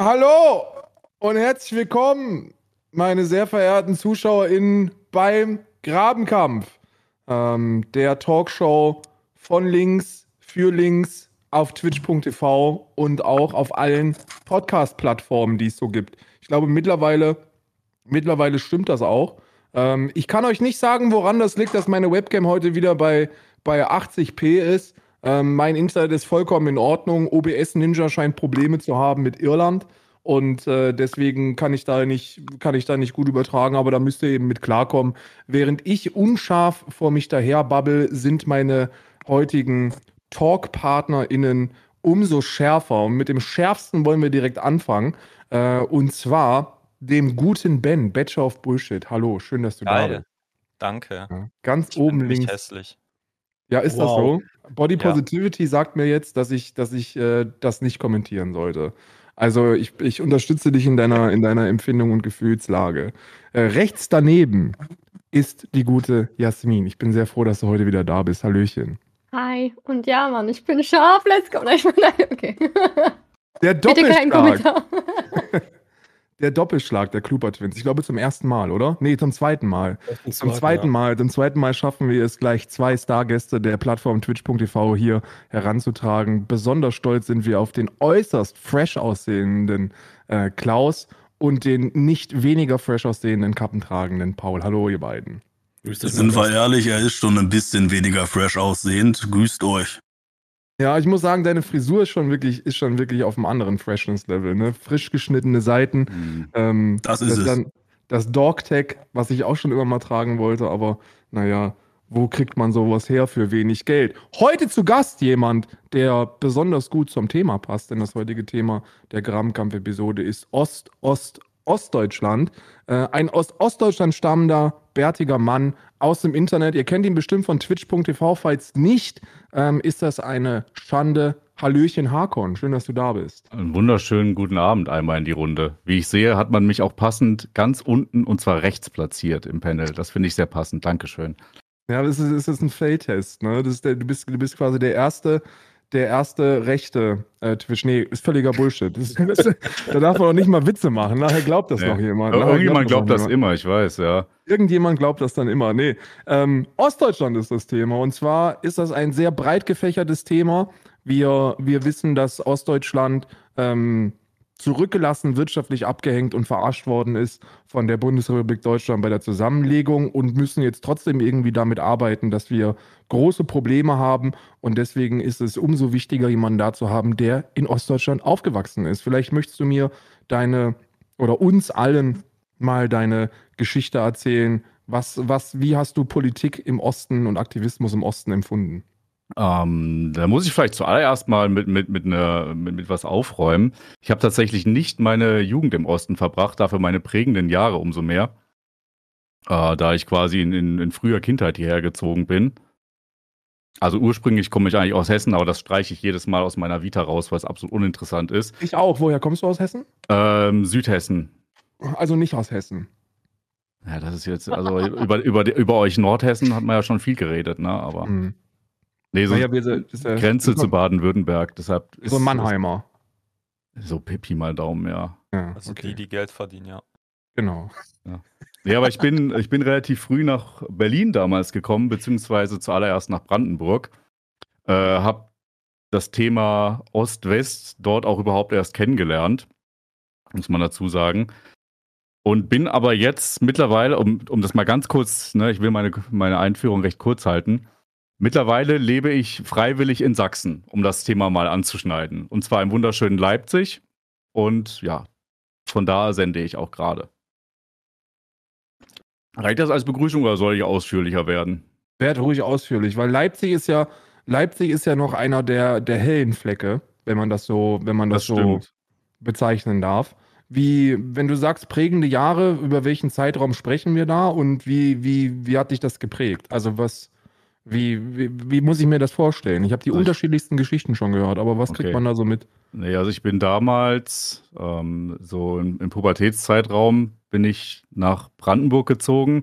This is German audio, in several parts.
Hallo und herzlich willkommen, meine sehr verehrten ZuschauerInnen beim Grabenkampf, ähm, der Talkshow von links für links auf twitch.tv und auch auf allen Podcast-Plattformen, die es so gibt. Ich glaube, mittlerweile, mittlerweile stimmt das auch. Ähm, ich kann euch nicht sagen, woran das liegt, dass meine Webcam heute wieder bei, bei 80p ist. Ähm, mein Internet ist vollkommen in Ordnung. OBS Ninja scheint Probleme zu haben mit Irland. Und äh, deswegen kann ich da nicht, kann ich da nicht gut übertragen, aber da müsst ihr eben mit klarkommen. Während ich unscharf vor mich daher babbel, sind meine heutigen TalkpartnerInnen umso schärfer. Und mit dem schärfsten wollen wir direkt anfangen. Äh, und zwar dem guten Ben, Bachelor of Bullshit. Hallo, schön, dass du Geil. da bist. Danke. Ja, ganz Ich oben links. hässlich. Ja, ist das Wow. so? Body Ja. Positivity sagt mir jetzt, dass ich, dass ich äh, das nicht kommentieren sollte. Also ich, ich unterstütze dich in deiner, in deiner Empfindung und Gefühlslage. Äh, rechts daneben ist die gute Jasmin. Ich bin sehr froh, dass du heute wieder da bist. Hallöchen. Hi. Und ja, Mann, ich bin scharf. Let's go. Nein, nein, okay. Der Bitte keinen Doppelschlag. Kommentar. Der Doppelschlag der Kluber Twins. Ich glaube zum ersten Mal, oder? Nee, zum zweiten Mal. Zum zweiten Mal, zum zweiten Mal schaffen wir es gleich zwei Stargäste der Plattform twitch.tv hier heranzutragen. Besonders stolz sind wir auf den äußerst fresh aussehenden äh, Klaus und den nicht weniger fresh aussehenden kappentragenden Paul. Hallo, ihr beiden. Sind wir ehrlich, er ist schon ein bisschen weniger fresh aussehend. Grüßt euch. Ja, ich muss sagen, deine Frisur ist schon wirklich, ist schon wirklich auf einem anderen Freshness-Level. Ne? Frisch geschnittene Seiten. Ähm, Das ist es. Dann das Dog-Tag, was ich auch schon immer mal tragen wollte, aber naja, wo kriegt man sowas her für wenig Geld? Heute zu Gast jemand, der besonders gut zum Thema passt, denn das heutige Thema der Grabenkampf-Episode ist Ost, Ost, Ostdeutschland. Äh, ein aus Ostdeutschland stammender, bärtiger Mann aus dem Internet. Ihr kennt ihn bestimmt von twitch.tv. Falls nicht, ähm, ist das eine Schande. Hallöchen Hakon, schön, dass du da bist. Einen wunderschönen guten Abend einmal in die Runde. Wie ich sehe, hat man mich auch passend ganz unten und zwar rechts platziert im Panel. Das finde ich sehr passend. Dankeschön. Ja, das ist, das ist ein Feldtest, ne? Das ist der, du, bist, du bist quasi der erste, der erste rechte äh, Twitch. Nee, ist völliger Bullshit. Das das, da darf man doch nicht mal Witze machen. Nachher glaubt das Nee. noch jemand. Nachher Irgendjemand glaubt das jemand. immer, ich weiß, ja. Irgendjemand glaubt das dann immer. Nee. Ähm, Ostdeutschland ist das Thema. Und zwar ist das ein sehr breit gefächertes Thema. Wir, wir wissen, dass Ostdeutschland ähm, zurückgelassen, wirtschaftlich abgehängt und verarscht worden ist von der Bundesrepublik Deutschland bei der Zusammenlegung und müssen jetzt trotzdem irgendwie damit arbeiten, dass wir große Probleme haben. Und deswegen ist es umso wichtiger, jemanden da zu haben, der in Ostdeutschland aufgewachsen ist. Vielleicht möchtest du mir deine oder uns allen mal deine Geschichte erzählen. Was, was, wie hast du Politik im Osten und Aktivismus im Osten empfunden? Ähm, da muss ich vielleicht zuallererst mal mit, mit, mit, ne, mit, mit was aufräumen. Ich habe tatsächlich nicht meine Jugend im Osten verbracht, dafür meine prägenden Jahre umso mehr. Äh, da ich quasi in, in, in früher Kindheit hierher gezogen bin. Also ursprünglich komme ich eigentlich aus Hessen, aber das streiche ich jedes Mal aus meiner Vita raus, weil es absolut uninteressant ist. Ich auch. Woher kommst du aus Hessen? Ähm, Südhessen. Also nicht aus Hessen. Ja, das ist jetzt, also über, über, über euch Nordhessen hat man ja schon viel geredet, ne? Aber Hm. Nee, so Naja, wir ja- Grenze zu Baden-Württemberg. Deshalb ist So ein Mannheimer. So Pipi mal Daumen, ja. Ja, Also okay. die, die Geld verdienen, ja. Genau. Ja, aber ich bin, ich bin relativ früh nach Berlin damals gekommen, beziehungsweise zuallererst nach Brandenburg. Äh, hab das Thema Ost-West dort auch überhaupt erst kennengelernt, muss man dazu sagen. Und bin aber jetzt mittlerweile, um, um das mal ganz kurz, ne, ich will meine, meine Einführung recht kurz halten. Mittlerweile lebe ich freiwillig in Sachsen, um das Thema mal anzuschneiden. Und zwar im wunderschönen Leipzig. Und ja, von da sende ich auch gerade. Reicht das als Begrüßung oder soll ich ausführlicher werden? Werd ruhig ausführlich, weil Leipzig ist ja, Leipzig ist ja noch einer der, der hellen Flecke, wenn man das so, wenn man das, so bezeichnen darf. Wie, wenn du sagst, prägende Jahre, über welchen Zeitraum sprechen wir da und wie, wie, wie hat dich das geprägt? Also was, wie, wie, wie muss ich mir das vorstellen? Ich habe die Also ich- unterschiedlichsten Geschichten schon gehört, aber was kriegt Okay. man da so mit? Nee, also ich bin damals, ähm, so im, im Pubertätszeitraum, bin ich nach Brandenburg gezogen.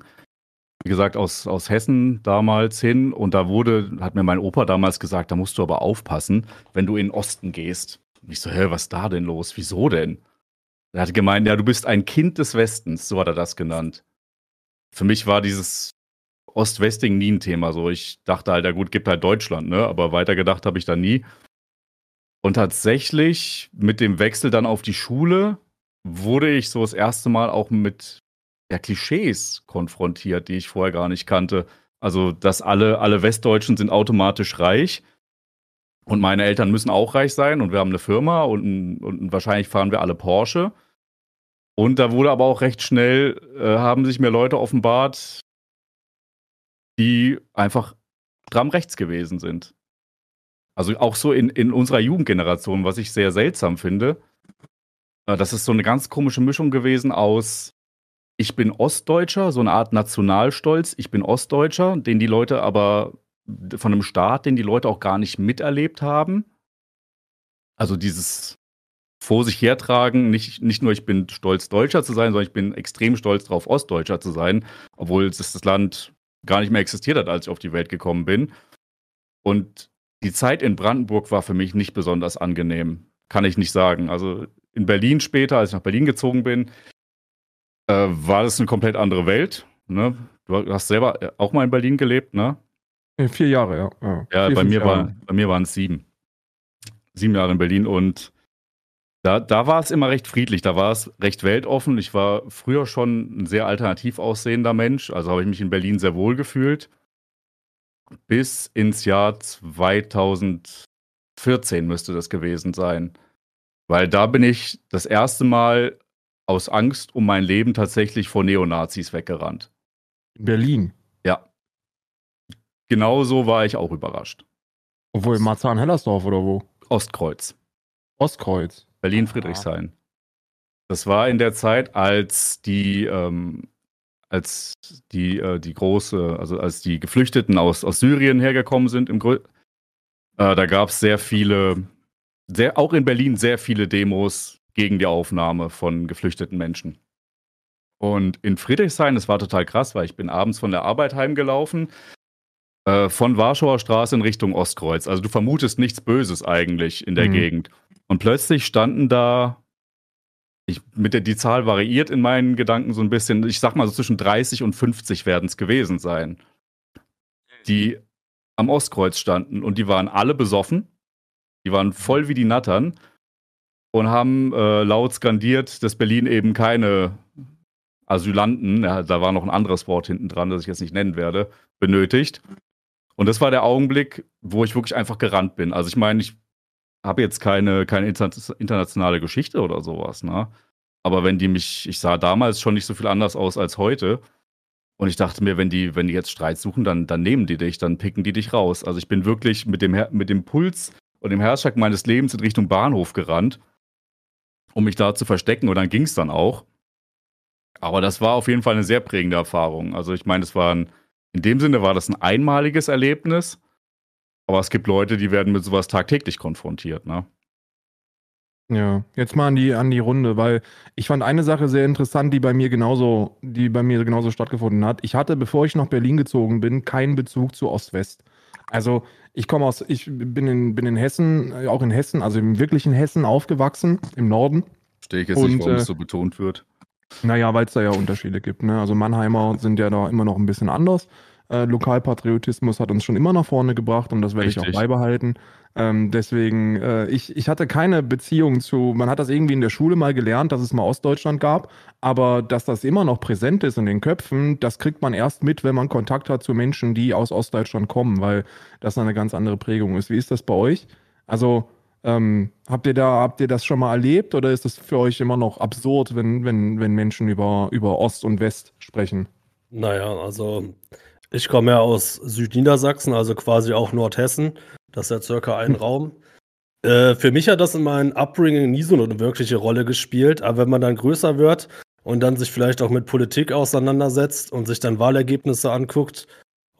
Wie gesagt, aus, aus Hessen damals hin. Und da wurde, hat mir mein Opa damals gesagt, da musst du aber aufpassen, wenn du in den Osten gehst. Und ich so, hä, was ist da denn los? Wieso denn? Er hat gemeint, ja, du bist ein Kind des Westens, so hat er das genannt. Für mich war dieses Ost-West-Ding nie ein Thema. So, ich dachte halt, ja gut, gibt halt Deutschland, ne? Aber weiter gedacht habe ich da nie. Und tatsächlich mit dem Wechsel dann auf die Schule wurde ich so das erste Mal auch mit ja, Klischees konfrontiert, die ich vorher gar nicht kannte. Also, dass alle, alle Westdeutschen sind automatisch reich und meine Eltern müssen auch reich sein und wir haben eine Firma und, und wahrscheinlich fahren wir alle Porsche. Und da wurde aber auch recht schnell, äh, haben sich mir Leute offenbart, die einfach stramm rechts gewesen sind. Also auch so in, in unserer Jugendgeneration, was ich sehr seltsam finde. Äh, das ist so eine ganz komische Mischung gewesen aus, ich bin Ostdeutscher, so eine Art Nationalstolz, ich bin Ostdeutscher, den die Leute aber von einem Staat, den die Leute auch gar nicht miterlebt haben. Also dieses vor sich hertragen, nicht, nicht nur ich bin stolz, Deutscher zu sein, sondern ich bin extrem stolz darauf, Ostdeutscher zu sein, obwohl es das Land gar nicht mehr existiert hat, als ich auf die Welt gekommen bin. Und die Zeit in Brandenburg war für mich nicht besonders angenehm, kann ich nicht sagen. Also in Berlin später, als ich nach Berlin gezogen bin, äh, war das eine komplett andere Welt. Ne? Du hast selber äh, auch mal in Berlin gelebt, ne? Vier Jahre, ja. Ja, ja Vier, bei, mir war, bei mir waren es sieben. Sieben Jahre in Berlin und da, da war es immer recht friedlich, da war es recht weltoffen. Ich war früher schon ein sehr alternativ aussehender Mensch, also habe ich mich in Berlin sehr wohl gefühlt. Bis ins Jahr 2014 müsste das gewesen sein. Weil da bin ich das erste Mal aus Angst um mein Leben tatsächlich vor Neonazis weggerannt. In Berlin? Ja. Genauso war ich auch überrascht. Obwohl, Marzahn-Hellersdorf oder wo? Ostkreuz. Ostkreuz. Berlin-Friedrichshain. Das war in der Zeit, als die, ähm, als die, äh, die große, also als die Geflüchteten aus, aus Syrien hergekommen sind, im Grö äh, da gab es sehr viele, sehr, auch in Berlin sehr viele Demos gegen die Aufnahme von geflüchteten Menschen. Und in Friedrichshain, das war total krass, weil ich bin abends von der Arbeit heimgelaufen, äh, von Warschauer Straße in Richtung Ostkreuz. Also du vermutest nichts Böses eigentlich in der mhm. Gegend. Und plötzlich standen da, ich, mit der, die Zahl variiert in meinen Gedanken so ein bisschen, ich sag mal so zwischen 30 und 50 werden es gewesen sein, die am Ostkreuz standen und die waren alle besoffen. Die waren voll wie die Nattern und haben äh, laut skandiert, dass Berlin eben keine Asylanten, ja, da war noch ein anderes Wort hinten dran, das ich jetzt nicht nennen werde, benötigt. Und das war der Augenblick, wo ich wirklich einfach gerannt bin. Also ich meine, ich habe jetzt keine, keine internationale Geschichte oder sowas, ne? Aber wenn die mich, ich sah damals schon nicht so viel anders aus als heute. Und ich dachte mir, wenn die, wenn die jetzt Streit suchen, dann, dann nehmen die dich, dann picken die dich raus. Also ich bin wirklich mit dem, mit dem Puls und dem Herzschlag meines Lebens in Richtung Bahnhof gerannt, um mich da zu verstecken. Und dann ging es dann auch. Aber das war auf jeden Fall eine sehr prägende Erfahrung. Also ich meine, es war ein, in dem Sinne war das ein einmaliges Erlebnis. Aber es gibt Leute, die werden mit sowas tagtäglich konfrontiert, ne? Ja, jetzt mal an die, an die Runde, weil ich fand eine Sache sehr interessant, die bei mir genauso, die bei mir genauso stattgefunden hat. Ich hatte, bevor ich nach Berlin gezogen bin, keinen Bezug zu Ost-West. Also ich komme aus, ich bin in, bin in Hessen, äh, auch in Hessen, also im wirklichen Hessen aufgewachsen, im Norden. Verstehe ich jetzt Und, nicht, warum äh, es so betont wird. Naja, weil es da ja Unterschiede gibt. Ne? Also Mannheimer sind ja da immer noch ein bisschen anders. Äh, Lokalpatriotismus hat uns schon immer nach vorne gebracht und das werde ich auch beibehalten. Ähm, deswegen, äh, ich, ich hatte keine Beziehung zu, man hat das irgendwie in der Schule mal gelernt, dass es mal Ostdeutschland gab, aber dass das immer noch präsent ist in den Köpfen, das kriegt man erst mit, wenn man Kontakt hat zu Menschen, die aus Ostdeutschland kommen, weil das eine ganz andere Prägung ist. Wie ist das bei euch? Also, ähm, habt ihr da, habt ihr das schon mal erlebt oder ist das für euch immer noch absurd, wenn, wenn, wenn Menschen über, über Ost und West sprechen? Naja, also ich komme ja aus Südniedersachsen, also quasi auch Nordhessen. Das ist ja circa ein Raum. Äh, für mich hat das in meinem Upbringing nie so eine wirkliche Rolle gespielt. Aber wenn man dann größer wird und dann sich vielleicht auch mit Politik auseinandersetzt und sich dann Wahlergebnisse anguckt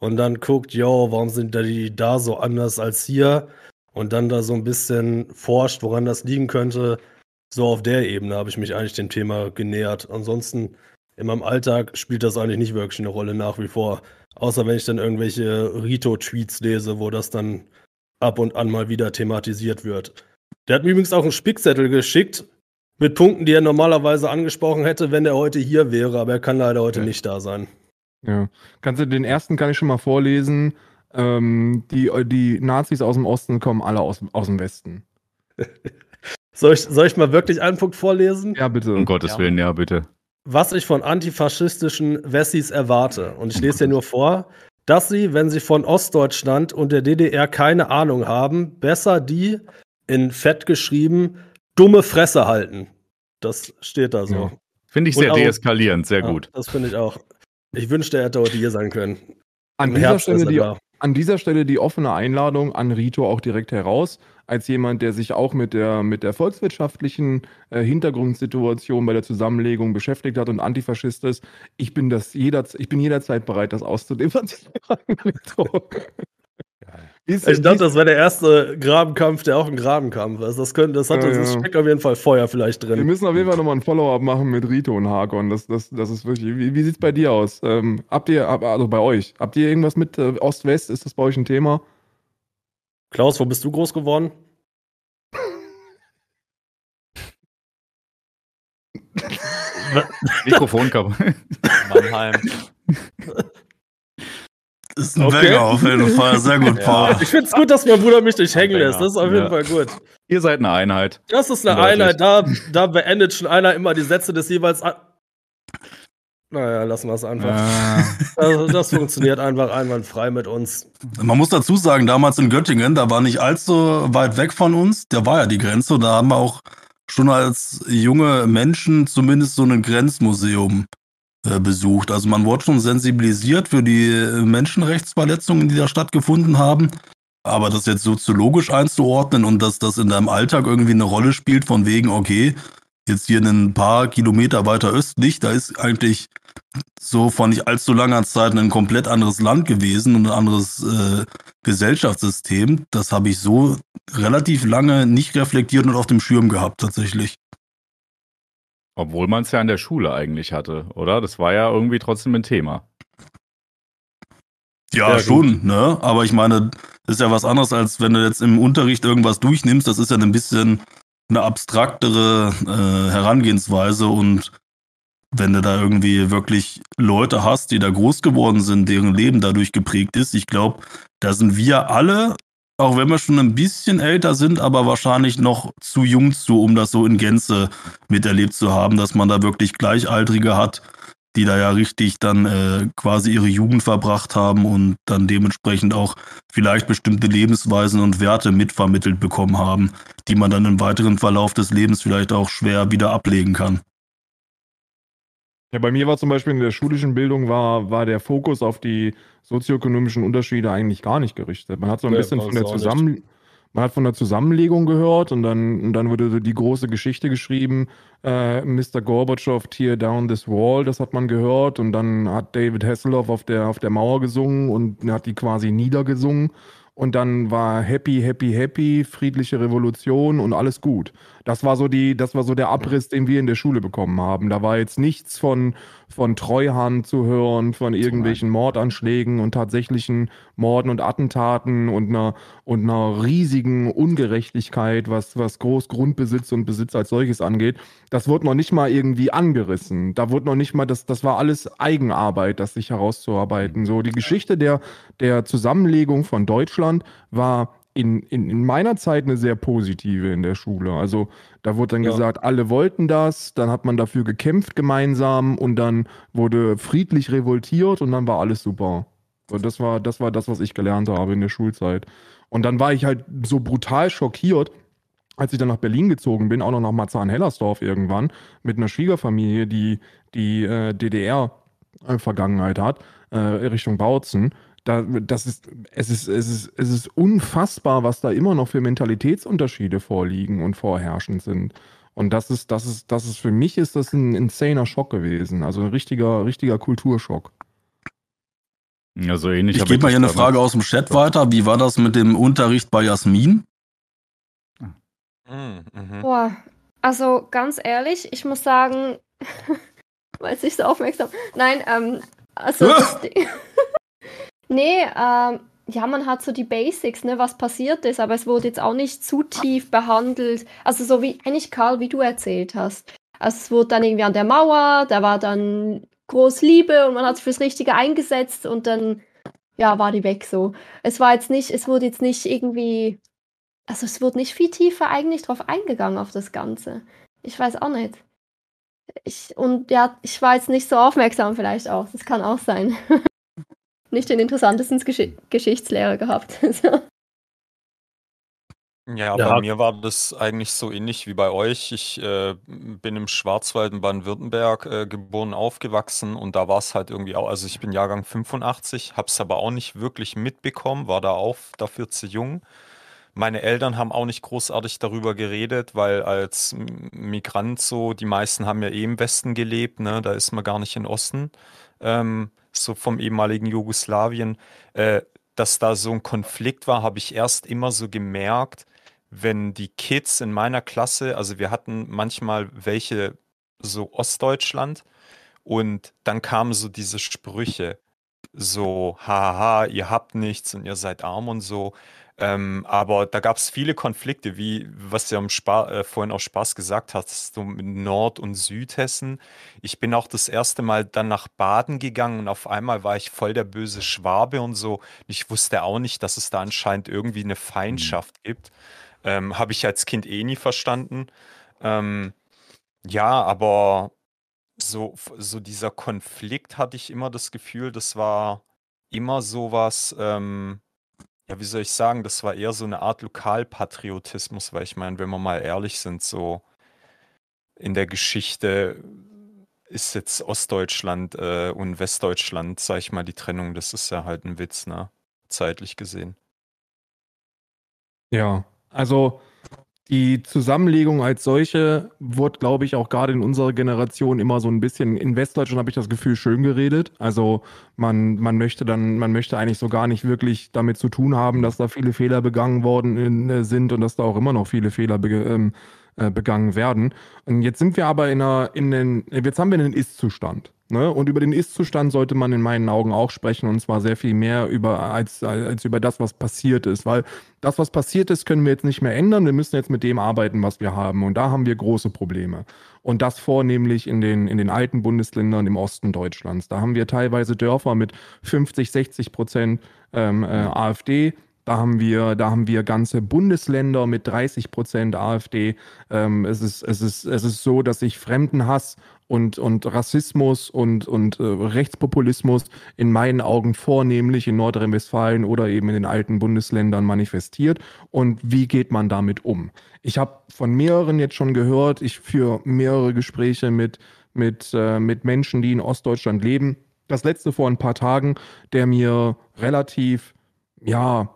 und dann guckt, yo, warum sind die da so anders als hier? Und dann da so ein bisschen forscht, woran das liegen könnte. So auf der Ebene habe ich mich eigentlich dem Thema genähert. Ansonsten in meinem Alltag spielt das eigentlich nicht wirklich eine Rolle nach wie vor. Außer wenn ich dann irgendwelche Rito-Tweets lese, wo das dann ab und an mal wieder thematisiert wird. Der hat mir übrigens auch einen Spickzettel geschickt Mit Punkten, die er normalerweise angesprochen hätte, wenn er heute hier wäre, aber er kann leider heute Ja. nicht da sein. Ja. Kannst du den ersten kann ich schon mal vorlesen. Ähm, die, die Nazis aus dem Osten kommen alle aus, aus dem Westen. Soll ich, soll ich mal wirklich einen Punkt vorlesen? Ja, bitte. Um Gottes Ja. Willen, ja, bitte. Was ich von antifaschistischen Wessis erwarte. Und ich lese dir nur vor, dass sie, wenn sie von Ostdeutschland und der DDR keine Ahnung haben, besser die, in Fett geschrieben, dumme Fresse halten. Das steht da so. Ja. Finde ich sehr auch- deeskalierend, sehr Ja, gut. Das finde ich auch. Ich wünschte, er hätte heute hier sein können. An Im dieser, Herbst Stelle die. An dieser Stelle die offene Einladung an Rito auch direkt heraus, als jemand, der sich auch mit der, mit der volkswirtschaftlichen äh, Hintergrundsituation bei der Zusammenlegung beschäftigt hat und Antifaschist ist. Ich bin, das jederz ich bin jederzeit bereit, das auszudebattieren. Rito. Wie ist- Ich dachte, das wäre der erste Grabenkampf, der auch ein Grabenkampf ist. Das, könnte, das, hat Ja, das ja. steckt auf jeden Fall Feuer vielleicht Wir drin. müssen auf jeden Fall nochmal ein Follow-up machen mit Rito und Hakon. Das, das, das ist wirklich. Wie, wie sieht es bei dir aus? Ähm, habt ihr, also bei euch, habt ihr irgendwas mit äh, Ost-West? Ist das bei euch ein Thema? Klaus, wo bist du groß geworden? Mikrofon kaputt. Mannheim. Ist ein Okay. Banger auf jeden Fall. Sehr gut, Ja. Paul. Ich finde es gut, dass mein Bruder mich nicht hängen lässt. Das ist auf jeden. Fall gut. Ihr seid eine Einheit. Das ist eine. Einheit. Da, da beendet schon einer immer die Sätze des jeweils. an- Naja, lassen wir es einfach. Äh, Also, das funktioniert einfach einwandfrei mit uns. Man muss dazu sagen, damals in Göttingen, da war nicht allzu weit weg von uns, da war ja die Grenze und da haben wir auch schon als junge Menschen zumindest so ein Grenzmuseum besucht. Also man wurde schon sensibilisiert für die äh, Menschenrechtsverletzungen, die da stattgefunden haben. Aber das jetzt soziologisch einzuordnen und dass das in deinem Alltag irgendwie eine Rolle spielt, von wegen, okay, jetzt hier ein paar Kilometer weiter östlich, da ist eigentlich so vor nicht allzu langer Zeit ein komplett anderes Land gewesen und ein anderes äh, Gesellschaftssystem. Das habe ich so relativ lange nicht reflektiert und auf dem Schirm gehabt, tatsächlich. Obwohl man es ja in der Schule eigentlich hatte, oder? Das war ja irgendwie trotzdem ein Thema. Ja, Ja, schon, ne? Aber ich meine, das ist ja was anderes, als wenn du jetzt im Unterricht irgendwas durchnimmst. Das ist ja ein bisschen eine abstraktere äh, Herangehensweise und wenn du da irgendwie wirklich Leute hast, die da groß geworden sind, deren Leben dadurch geprägt ist, ich glaube, da sind wir alle, auch wenn wir schon ein bisschen älter sind, aber wahrscheinlich noch zu jung zu, um das so in Gänze miterlebt zu haben, dass man da wirklich Gleichaltrige hat, die da ja richtig dann äh, quasi ihre Jugend verbracht haben und dann dementsprechend auch vielleicht bestimmte Lebensweisen und Werte mitvermittelt bekommen haben, die man dann im weiteren Verlauf des Lebens vielleicht auch schwer wieder ablegen kann. Ja, bei mir war zum Beispiel in der schulischen Bildung war, war der Fokus auf die sozioökonomischen Unterschiede eigentlich gar nicht gerichtet. Man hat so ein Nee, bisschen von der auch nicht. Zusammen man hat von der Zusammenlegung gehört und dann, und dann wurde so die große Geschichte geschrieben, äh, Mr. Gorbatschow tear down this wall, das hat man gehört und dann hat David Hasselhoff auf der, auf der Mauer gesungen und hat die quasi niedergesungen und dann war happy, happy, happy, friedliche Revolution und alles gut. Das war so die, das war so der Abriss, den wir in der Schule bekommen haben. Da war jetzt nichts von, von Treuhand zu hören, von irgendwelchen Mordanschlägen und tatsächlichen Morden und Attentaten und einer, und einer riesigen Ungerechtigkeit, was, was Großgrundbesitz und Besitz als solches angeht. Das wurde noch nicht mal irgendwie angerissen. Da wurde noch nicht mal, das, das war alles Eigenarbeit, das sich herauszuarbeiten. So, die Geschichte der, der Zusammenlegung von Deutschland war in, in, in meiner Zeit eine sehr positive in der Schule. Also da wurde dann Ja. gesagt, alle wollten das, dann hat man dafür gekämpft gemeinsam und dann wurde friedlich revoltiert und dann war alles super. So, das war, das war das, was ich gelernt habe in der Schulzeit. Und dann war ich halt so brutal schockiert, als ich dann nach Berlin gezogen bin, auch noch nach Marzahn-Hellersdorf irgendwann, mit einer Schwiegerfamilie, die die äh, DDR-Vergangenheit hat, äh, Richtung Bautzen. Da, das ist, es, ist, es, ist, es ist unfassbar, was da immer noch für Mentalitätsunterschiede vorliegen und vorherrschend sind. Und das ist, das ist, das ist für mich ist das ein insaner Schock gewesen. Also ein richtiger, richtiger Kulturschock. Ja, so ähnlich. Ich gebe mal hier eine Frage aus dem Chat weiter. Wie war das mit dem Unterricht bei Jasmin? Mhm, mhm. Boah, also ganz ehrlich, ich muss sagen, weil ich so aufmerksam. Nein, ähm, also das Ding- Nee, ähm, ja, man hat so die Basics, ne, was passiert ist, aber es wurde jetzt auch nicht zu tief behandelt. Also so wie, eigentlich Karl, wie du erzählt hast. Also es wurde dann irgendwie an der Mauer, da war dann groß Liebe und man hat sich fürs Richtige eingesetzt und dann, ja, war die weg so. Es war jetzt nicht, es wurde jetzt nicht irgendwie, also es wurde nicht viel tiefer eigentlich drauf eingegangen auf das Ganze. Ich weiß auch nicht. Ich, und ja, ich war jetzt nicht so aufmerksam vielleicht auch. Das kann auch sein. nicht den interessantesten Gesch Geschichtslehrer gehabt. Ja, Ja. bei mir war das eigentlich so ähnlich wie bei euch. Ich äh, bin im Schwarzwald in Baden-Württemberg äh, geboren, aufgewachsen und da war es halt irgendwie auch, also ich bin Jahrgang 85, habe es aber auch nicht wirklich mitbekommen, war da auch dafür zu jung. Meine Eltern haben auch nicht großartig darüber geredet, weil als Migrant so, die meisten haben ja eh im Westen gelebt, ne? Da ist man gar nicht in Osten, ähm, so vom ehemaligen Jugoslawien. Äh, dass da so ein Konflikt war, habe ich erst immer so gemerkt, wenn die Kids in meiner Klasse, also wir hatten manchmal welche so Ostdeutschland und dann kamen so diese Sprüche, so, haha, ihr habt nichts und ihr seid arm und so. Ähm, aber da gab es viele Konflikte, wie was du ja äh, vorhin auch Spaß gesagt hast, so mit Nord- und Südhessen. Ich bin auch das erste Mal dann nach Baden gegangen und auf einmal war ich voll der böse Schwabe und so. Ich wusste auch nicht, dass es da anscheinend irgendwie eine Feindschaft gibt. Ähm, Habe ich als Kind eh nie verstanden. Ähm, ja, aber so, so dieser Konflikt hatte ich immer das Gefühl, das war immer sowas, ähm, ja, wie soll ich sagen, das war eher so eine Art Lokalpatriotismus, weil ich meine, wenn wir mal ehrlich sind, so in der Geschichte ist jetzt Ostdeutschland äh, und Westdeutschland, sag ich mal, die Trennung, das ist ja halt ein Witz, ne? Zeitlich gesehen. Ja, also die Zusammenlegung als solche wurde, glaube ich, auch gerade in unserer Generation immer so ein bisschen, in Westdeutschland habe ich das Gefühl, schön geredet. Also man, man möchte dann, man möchte eigentlich so gar nicht wirklich damit zu tun haben, dass da viele Fehler begangen worden äh, sind und dass da auch immer noch viele Fehler be, ähm, äh, begangen werden. Und jetzt sind wir aber in einer, in den, jetzt haben wir einen Ist-Zustand. Ne? Und über den Ist-Zustand sollte man in meinen Augen auch sprechen und zwar sehr viel mehr über, als, als über das, was passiert ist, weil das, was passiert ist, können wir jetzt nicht mehr ändern. Wir müssen jetzt mit dem arbeiten, was wir haben. Und da haben wir große Probleme. Und das vornehmlich in den, in den alten Bundesländern im Osten Deutschlands. Da haben wir teilweise Dörfer mit 50, 60 Prozent ähm, äh, AfD. Da haben wir, da haben wir ganze Bundesländer mit 30 Prozent AfD. Ähm, es, ist, es, ist, es ist so, dass sich Fremdenhass und, und Rassismus und, und äh, Rechtspopulismus in meinen Augen vornehmlich in Nordrhein-Westfalen oder eben in den alten Bundesländern manifestiert. Und wie geht man damit um? Ich habe von mehreren jetzt schon gehört, ich führe mehrere Gespräche mit, mit, äh, mit Menschen, die in Ostdeutschland leben. Das letzte vor ein paar Tagen, der mir relativ, ja,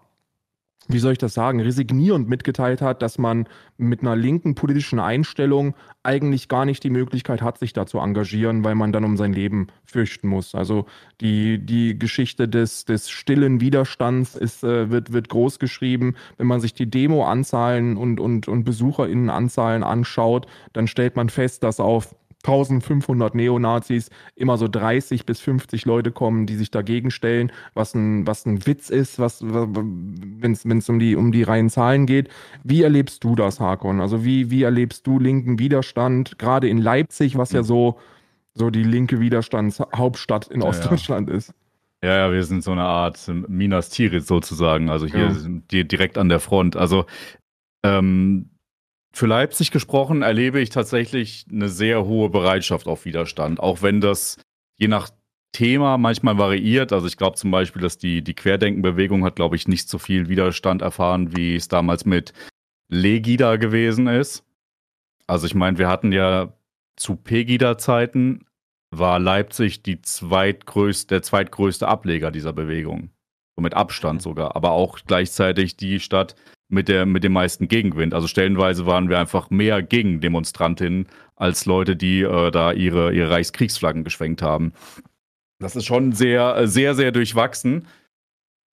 wie soll ich das sagen, resignierend mitgeteilt hat, dass man mit einer linken politischen Einstellung eigentlich gar nicht die Möglichkeit hat, sich da zu engagieren, weil man dann um sein Leben fürchten muss. Also die, die Geschichte des, des stillen Widerstands ist, äh, wird, wird groß geschrieben. Wenn man sich die Demo-Anzahlen und, und, und BesucherInnen-Anzahlen anschaut, dann stellt man fest, dass auf 1500 Neonazis immer so 30 bis 50 Leute kommen, die sich dagegen stellen, was ein, was ein Witz ist, was, wenn es um die, um die reinen Zahlen geht. Wie erlebst du das, Hakon? Also wie, wie erlebst du linken Widerstand, gerade in Leipzig, was ja so, so die linke Widerstandshauptstadt in Ja, ja. Ostdeutschland ist? Ja, ja, wir sind so eine Art ähm, Minas Tirith sozusagen. Also hier Ja. direkt an der Front. Also ähm, für Leipzig gesprochen erlebe ich tatsächlich eine sehr hohe Bereitschaft auf Widerstand, auch wenn das je nach Thema manchmal variiert. Also ich glaube zum Beispiel, dass die, die Querdenkenbewegung hat, glaube ich, nicht so viel Widerstand erfahren, wie es damals mit Legida gewesen ist. Also ich meine, wir hatten ja zu Pegida-Zeiten war Leipzig die zweitgrößte, der zweitgrößte Ableger dieser Bewegung. So mit Abstand sogar. Aber auch gleichzeitig die Stadt mit, der, mit dem meisten Gegenwind. Also stellenweise waren wir einfach mehr Gegendemonstrantinnen als Leute, die äh, da ihre, ihre Reichskriegsflaggen geschwenkt haben. Das ist schon sehr, sehr, sehr durchwachsen.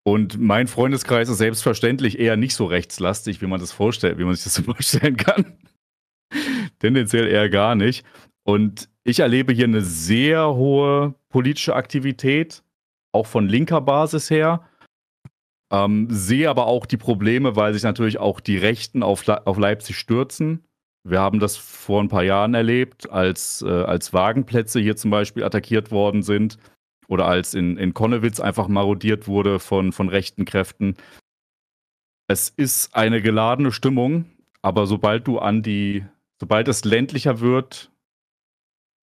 Und mein Freundeskreis ist selbstverständlich eher nicht so rechtslastig, wie man das vorstellt, wie man sich das vorstellen kann. Tendenziell eher gar nicht. Und ich erlebe hier eine sehr hohe politische Aktivität, auch von linker Basis her. Ähm, sehe aber auch die Probleme, weil sich natürlich auch die Rechten auf, Le auf Leipzig stürzen. Wir haben das vor ein paar Jahren erlebt, als, äh, als Wagenplätze hier zum Beispiel attackiert worden sind oder als in, in Konnewitz einfach marodiert wurde von, von rechten Kräften. Es ist eine geladene Stimmung, aber sobald du an die, sobald es ländlicher wird,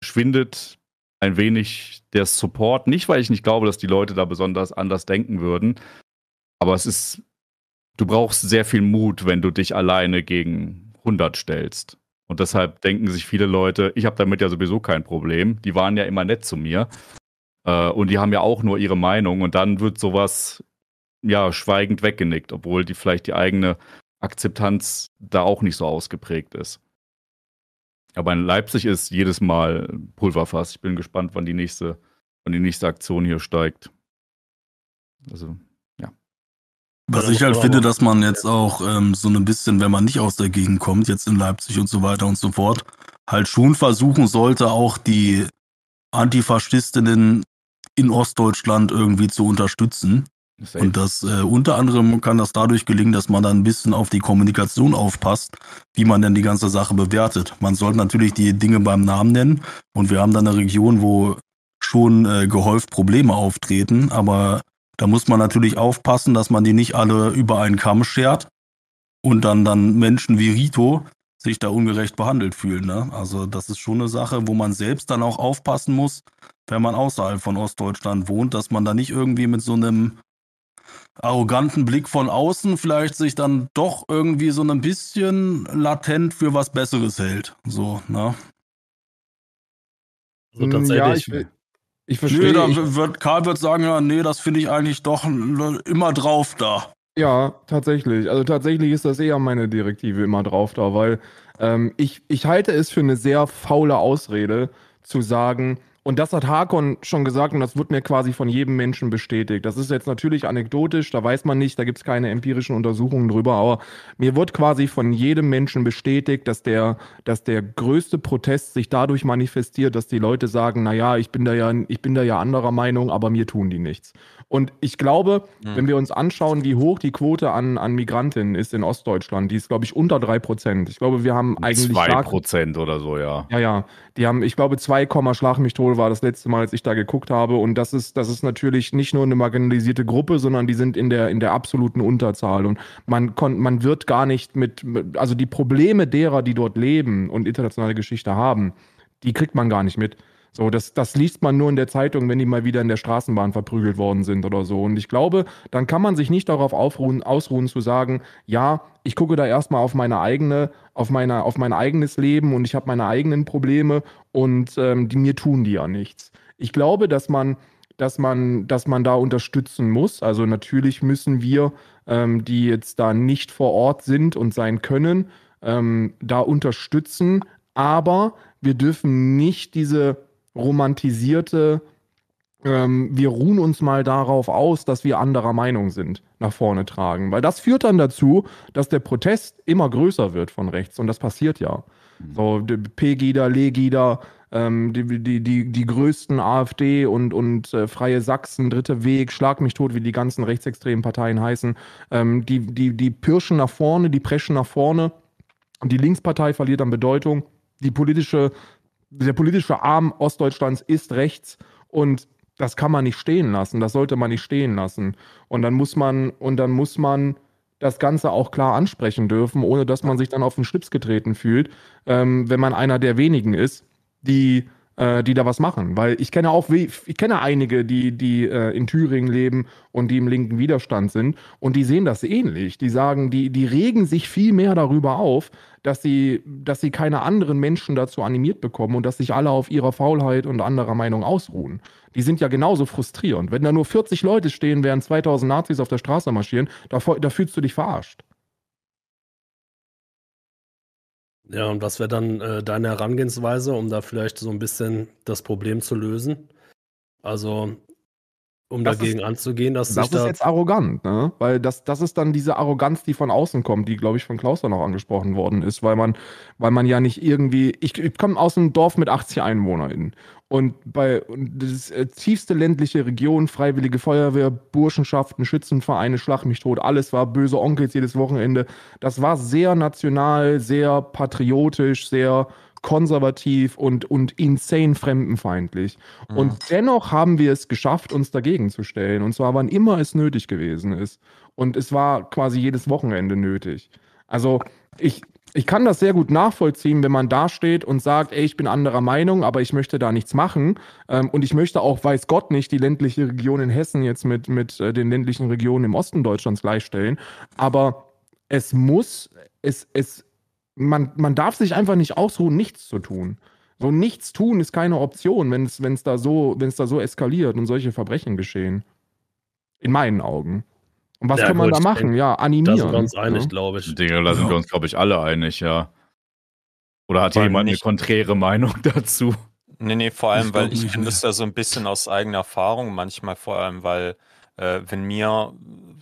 schwindet ein wenig der Support. Nicht, weil ich nicht glaube, dass die Leute da besonders anders denken würden, aber es ist, du brauchst sehr viel Mut, wenn du dich alleine gegen 100 stellst. Und deshalb denken sich viele Leute, ich habe damit ja sowieso kein Problem. Die waren ja immer nett zu mir. Äh, und die haben ja auch nur ihre Meinung. Und dann wird sowas ja schweigend weggenickt, obwohl die vielleicht die eigene Akzeptanz da auch nicht so ausgeprägt ist. Aber in Leipzig ist jedes Mal Pulverfass. Ich bin gespannt, wann die nächste, wann die nächste Aktion hier steigt. Also. Was ich halt finde, dass man jetzt auch ähm, so ein bisschen, wenn man nicht aus der Gegend kommt, jetzt in Leipzig und so weiter und so fort, halt schon versuchen sollte, auch die Antifaschistinnen in Ostdeutschland irgendwie zu unterstützen. Safe. Und das äh, unter anderem kann das dadurch gelingen, dass man dann ein bisschen auf die Kommunikation aufpasst, wie man denn die ganze Sache bewertet. Man sollte natürlich die Dinge beim Namen nennen und wir haben dann eine Region, wo schon äh, gehäuft Probleme auftreten, aber da muss man natürlich aufpassen, dass man die nicht alle über einen Kamm schert und dann dann Menschen wie Rito sich da ungerecht behandelt fühlen. Ne? Also das ist schon eine Sache, wo man selbst dann auch aufpassen muss, wenn man außerhalb von Ostdeutschland wohnt, dass man da nicht irgendwie mit so einem arroganten Blick von außen vielleicht sich dann doch irgendwie so ein bisschen latent für was Besseres hält. So, ne? Also tatsächlich. Ja, ich, verstehe. Nee, da wird, Karl wird sagen, ja, nee, das finde ich eigentlich doch immer drauf da. Ja, tatsächlich. Also tatsächlich ist das eher meine Direktive immer drauf da, weil ähm, ich, ich halte es für eine sehr faule Ausrede zu sagen, und das hat Harkon schon gesagt und das wird mir quasi von jedem Menschen bestätigt. Das ist jetzt natürlich anekdotisch, da weiß man nicht, da gibt es keine empirischen Untersuchungen drüber, aber mir wird quasi von jedem Menschen bestätigt, dass der, dass der größte Protest sich dadurch manifestiert, dass die Leute sagen, naja, ich bin da ja, ich bin da ja anderer Meinung, aber mir tun die nichts. Und ich glaube, mhm. wenn wir uns anschauen, wie hoch die Quote an, an Migrantinnen ist in Ostdeutschland, die ist, glaube ich, unter drei Prozent. Ich glaube, wir haben eigentlich. Zwei Prozent oder so, ja. Ja, ja. Die haben, ich glaube, 2, Schlag mich tot war das letzte Mal, als ich da geguckt habe. Und das ist, das ist natürlich nicht nur eine marginalisierte Gruppe, sondern die sind in der, in der absoluten Unterzahl. Und man, kon, man wird gar nicht mit, also die Probleme derer, die dort leben und internationale Geschichte haben, die kriegt man gar nicht mit. So, das, das liest man nur in der Zeitung, wenn die mal wieder in der Straßenbahn verprügelt worden sind oder so. Und ich glaube, dann kann man sich nicht darauf aufruhen, ausruhen zu sagen, ja, ich gucke da erstmal auf meine eigene, auf meine, auf mein eigenes Leben und ich habe meine eigenen Probleme und ähm, die mir tun die ja nichts. Ich glaube, dass man, dass man, dass man da unterstützen muss. Also natürlich müssen wir, ähm, die jetzt da nicht vor Ort sind und sein können, ähm, da unterstützen. Aber wir dürfen nicht diese romantisierte, ähm, wir ruhen uns mal darauf aus, dass wir anderer Meinung sind, nach vorne tragen. Weil das führt dann dazu, dass der Protest immer größer wird von rechts. Und das passiert ja. So, Pegida, Legida, ähm, die, die, die, die größten AfD und, und äh, Freie Sachsen, Dritte Weg, Schlag mich tot, wie die ganzen rechtsextremen Parteien heißen, ähm, die, die, die pirschen nach vorne, die preschen nach vorne. Die Linkspartei verliert an Bedeutung. Die politische der politische Arm Ostdeutschlands ist rechts und das kann man nicht stehen lassen, das sollte man nicht stehen lassen. Und dann muss man, und dann muss man das Ganze auch klar ansprechen dürfen, ohne dass man sich dann auf den Schlips getreten fühlt, ähm, wenn man einer der wenigen ist, die äh, die da was machen. Weil ich kenne auch, ich kenne einige, die, die äh, in Thüringen leben und die im linken Widerstand sind und die sehen das ähnlich. Die sagen, die, die regen sich viel mehr darüber auf, dass sie, dass sie keine anderen Menschen dazu animiert bekommen und dass sich alle auf ihrer Faulheit und anderer Meinung ausruhen. Die sind ja genauso frustrierend. Wenn da nur 40 Leute stehen, während 2000 Nazis auf der Straße marschieren, da, da fühlst du dich verarscht. Ja, und was wäre dann äh, deine Herangehensweise, um da vielleicht so ein bisschen das Problem zu lösen? Also, um Das dagegen anzugehen, dass Das ist da. jetzt arrogant, ne? Weil das, das ist dann diese Arroganz, die von außen kommt, die, glaube ich, von Klaus dann auch angesprochen worden ist, weil man, weil man ja nicht irgendwie. Ich, ich komme aus einem Dorf mit 80 EinwohnerInnen. Und bei und das ist, äh, tiefste ländliche Region, Freiwillige Feuerwehr, Burschenschaften, Schützenvereine, Schlag mich tot, alles war böse Onkels jedes Wochenende. Das war sehr national, sehr patriotisch, sehr konservativ und, und insane fremdenfeindlich. Mhm. Und dennoch haben wir es geschafft, uns dagegen zu stellen. Und zwar, wann immer es nötig gewesen ist. Und es war quasi jedes Wochenende nötig. Also, ich, ich kann das sehr gut nachvollziehen, wenn man da steht und sagt, ey, ich bin anderer Meinung, aber ich möchte da nichts machen. Ähm, und ich möchte auch, weiß Gott nicht, die ländliche Region in Hessen jetzt mit, mit äh, den ländlichen Regionen im Osten Deutschlands gleichstellen. Aber es muss, es, es, man, man darf sich einfach nicht ausruhen, nichts zu tun. So nichts tun ist keine Option, wenn es, wenn es da so, wenn es da so eskaliert und solche Verbrechen geschehen. In meinen Augen. Und was Ja, kann man gut, da machen? denke, ja, Da animieren. sind wir uns einig, ne? glaube ich. Digga, da sind Ja. wir uns, glaube ich, alle einig, ja. Oder hat jemand eine nicht- konträre Meinung dazu? Nee, nee, vor allem, Ich weil ich kenne nee. das ja so ein bisschen aus eigener Erfahrung, manchmal vor allem, weil äh, wenn mir,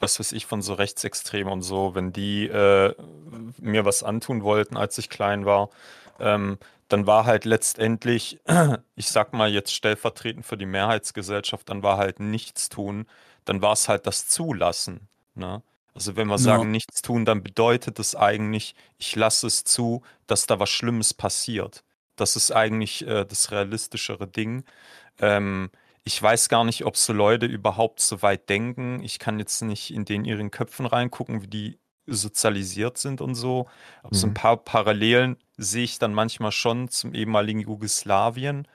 was weiß ich, von so Rechtsextremen und so, wenn die äh, mir was antun wollten, als ich klein war, ähm, dann war halt letztendlich, ich sag mal jetzt stellvertretend für die Mehrheitsgesellschaft, dann war halt nichts tun, dann war es halt das Zulassen. Ne? Also wenn wir Ja. sagen nichts tun, dann bedeutet es eigentlich, ich lasse es zu, dass da was Schlimmes passiert. Das ist eigentlich äh, das realistischere Ding. Ähm, ich weiß gar nicht, ob so Leute überhaupt so weit denken. Ich kann jetzt nicht in den ihren Köpfen reingucken, wie die sozialisiert sind und so. Aber so ein Mhm. paar Parallelen sehe ich dann manchmal schon zum ehemaligen Jugoslawien.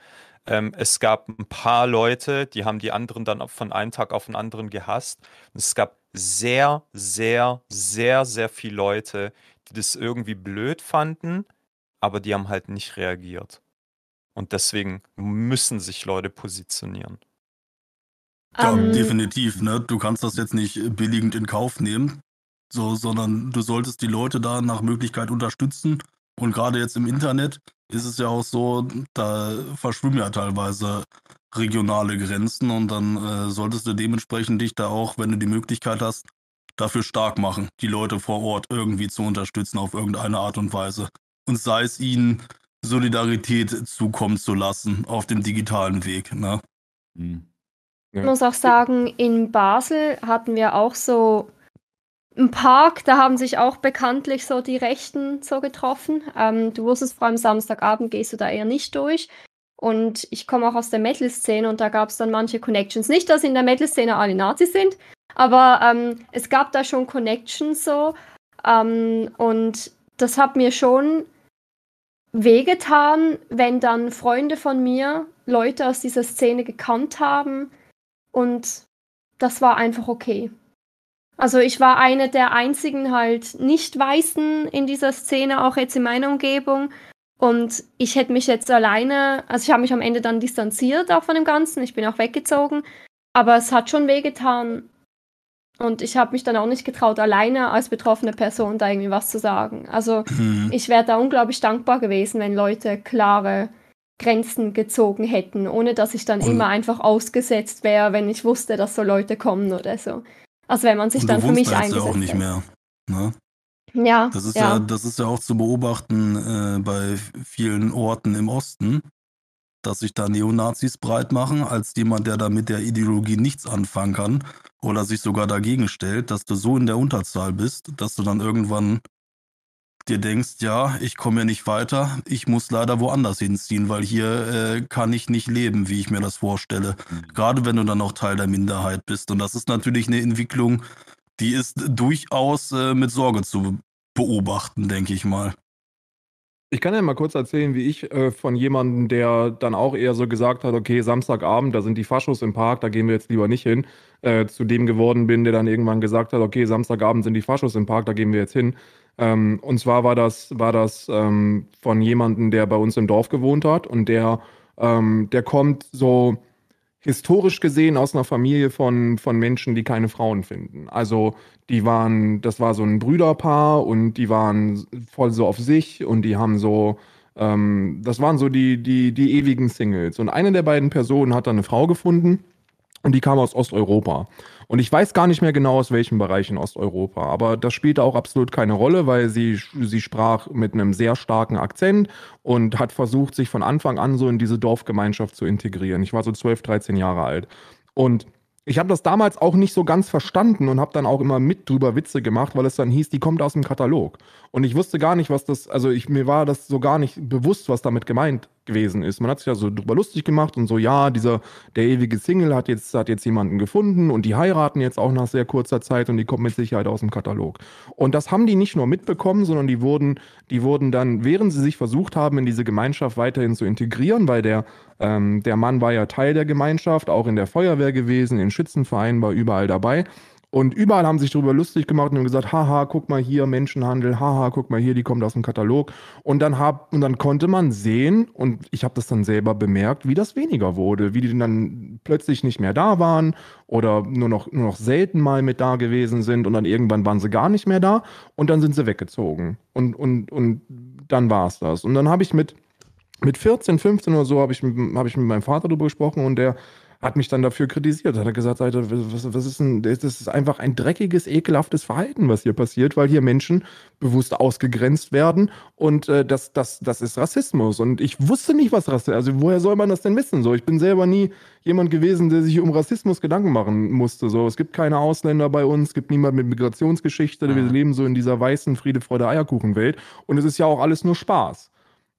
Ähm, es gab ein paar Leute, die haben die anderen dann von einem Tag auf den anderen gehasst. Und es gab sehr, sehr, sehr, sehr viele Leute, die das irgendwie blöd fanden, aber die haben halt nicht reagiert. Und deswegen müssen sich Leute positionieren. Ja, Ähm, definitiv, ne? Du kannst das jetzt nicht billigend in Kauf nehmen, so, sondern du solltest die Leute da nach Möglichkeit unterstützen. Und gerade jetzt im Internet ist es ja auch so, da verschwimmen ja teilweise regionale Grenzen und dann äh, solltest du dementsprechend dich da auch, wenn du die Möglichkeit hast, dafür stark machen, die Leute vor Ort irgendwie zu unterstützen auf irgendeine Art und Weise. Und sei es ihnen Solidarität zukommen zu lassen auf dem digitalen Weg, ne? Hm. Ich muss auch sagen, in Basel hatten wir auch so einen Park, da haben sich auch bekanntlich so die Rechten so getroffen. Ähm, du wusstest, vor allem Samstagabend gehst du da eher nicht durch. Und ich komme auch aus der Metal-Szene und da gab es dann manche Connections. Nicht, dass in der Metal-Szene alle Nazis sind, aber ähm, es gab da schon Connections so. Ähm, und das hat mir schon wehgetan, wenn dann Freunde von mir Leute aus dieser Szene gekannt haben und das war einfach okay. Also ich war eine der einzigen halt Nicht-Weißen in dieser Szene, auch jetzt in meiner Umgebung. Und ich hätte mich jetzt alleine, also ich habe mich am Ende dann distanziert auch von dem Ganzen. Ich bin auch weggezogen. Aber es hat schon wehgetan. Und ich habe mich dann auch nicht getraut, alleine als betroffene Person da irgendwie was zu sagen. Also Hm. ich wäre da unglaublich dankbar gewesen, wenn Leute klare Grenzen gezogen hätten, ohne dass ich dann Und- immer einfach ausgesetzt wäre, wenn ich wusste, dass so Leute kommen oder so. Also wenn man sich dann für mich eingesetzt ja auch nicht mehr. Ne? Ja, Das ist ja. ja. das ist ja auch zu beobachten äh, bei vielen Orten im Osten, dass sich da Neonazis breit machen, als jemand, der da mit der Ideologie nichts anfangen kann oder sich sogar dagegen stellt, dass du so in der Unterzahl bist, dass du dann irgendwann dir denkst, ja, ich komme ja nicht weiter, ich muss leider woanders hinziehen, weil hier äh, kann ich nicht leben, wie ich mir das vorstelle. Gerade wenn du dann auch Teil der Minderheit bist. Und das ist natürlich eine Entwicklung, die ist durchaus äh, mit Sorge zu beobachten, denke ich mal. Ich kann ja mal kurz erzählen, wie ich äh, von jemandem, der dann auch eher so gesagt hat, okay, Samstagabend, da sind die Faschos im Park, da gehen wir jetzt lieber nicht hin, äh, zu dem geworden bin, der dann irgendwann gesagt hat, okay, Samstagabend sind die Faschos im Park, da gehen wir jetzt hin. Ähm, und zwar war das, war das ähm, von jemandem, der bei uns im Dorf gewohnt hat und der, ähm, der kommt so historisch gesehen aus einer Familie von, von Menschen, die keine Frauen finden. Also die waren, das war so ein Brüderpaar und die waren voll so auf sich und die haben so, ähm, das waren so die, die, die ewigen Singles. Und eine der beiden Personen hat dann eine Frau gefunden Und die kam aus Osteuropa. Und ich weiß gar nicht mehr genau, aus welchem Bereich in Osteuropa. Aber das spielte auch absolut keine Rolle, weil sie, sie sprach mit einem sehr starken Akzent und hat versucht, sich von Anfang an so in diese Dorfgemeinschaft zu integrieren. Ich war so 12, 13 Jahre alt. Und ich habe das damals auch nicht so ganz verstanden und habe dann auch immer mit drüber Witze gemacht, weil es dann hieß, die kommt aus dem Katalog. Und ich wusste gar nicht, was das, also ich, mir war das so gar nicht bewusst, was damit gemeint gewesen ist. Man hat sich ja so drüber lustig gemacht und so, ja, dieser, der ewige Single hat jetzt, hat jetzt jemanden gefunden und die heiraten jetzt auch nach sehr kurzer Zeit und die kommt mit Sicherheit aus dem Katalog. Und das haben die nicht nur mitbekommen, sondern die wurden, die wurden dann, während sie sich versucht haben, in diese Gemeinschaft weiterhin zu integrieren, weil der, ähm, der Mann war ja Teil der Gemeinschaft, auch in der Feuerwehr gewesen, in Schützenvereinen war überall dabei. Und überall haben sich darüber lustig gemacht und haben gesagt, haha, guck mal hier, Menschenhandel, haha, guck mal hier, die kommt aus dem Katalog. Und dann, hab, und dann konnte man sehen, und ich habe das dann selber bemerkt, wie das weniger wurde, wie die dann plötzlich nicht mehr da waren oder nur noch, nur noch selten mal mit da gewesen sind und dann irgendwann waren sie gar nicht mehr da und dann sind sie weggezogen. Und, und, und dann war es das. Und dann habe ich mit, mit 14, 15 oder so, habe ich, hab ich mit meinem Vater darüber gesprochen und der hat mich dann dafür kritisiert. Hat er gesagt, was, was ist denn, das ist einfach ein dreckiges, ekelhaftes Verhalten, was hier passiert, weil hier Menschen bewusst ausgegrenzt werden und äh, das, das, das ist Rassismus. Und ich wusste nicht, was Rassismus ist. Also woher soll man das denn wissen? So, ich bin selber nie jemand gewesen, der sich um Rassismus Gedanken machen musste. So, es gibt keine Ausländer bei uns, es gibt niemand mit Migrationsgeschichte. Wir Mhm. leben so in dieser weißen Friede, Freude, Eierkuchenwelt. Und es ist ja auch alles nur Spaß.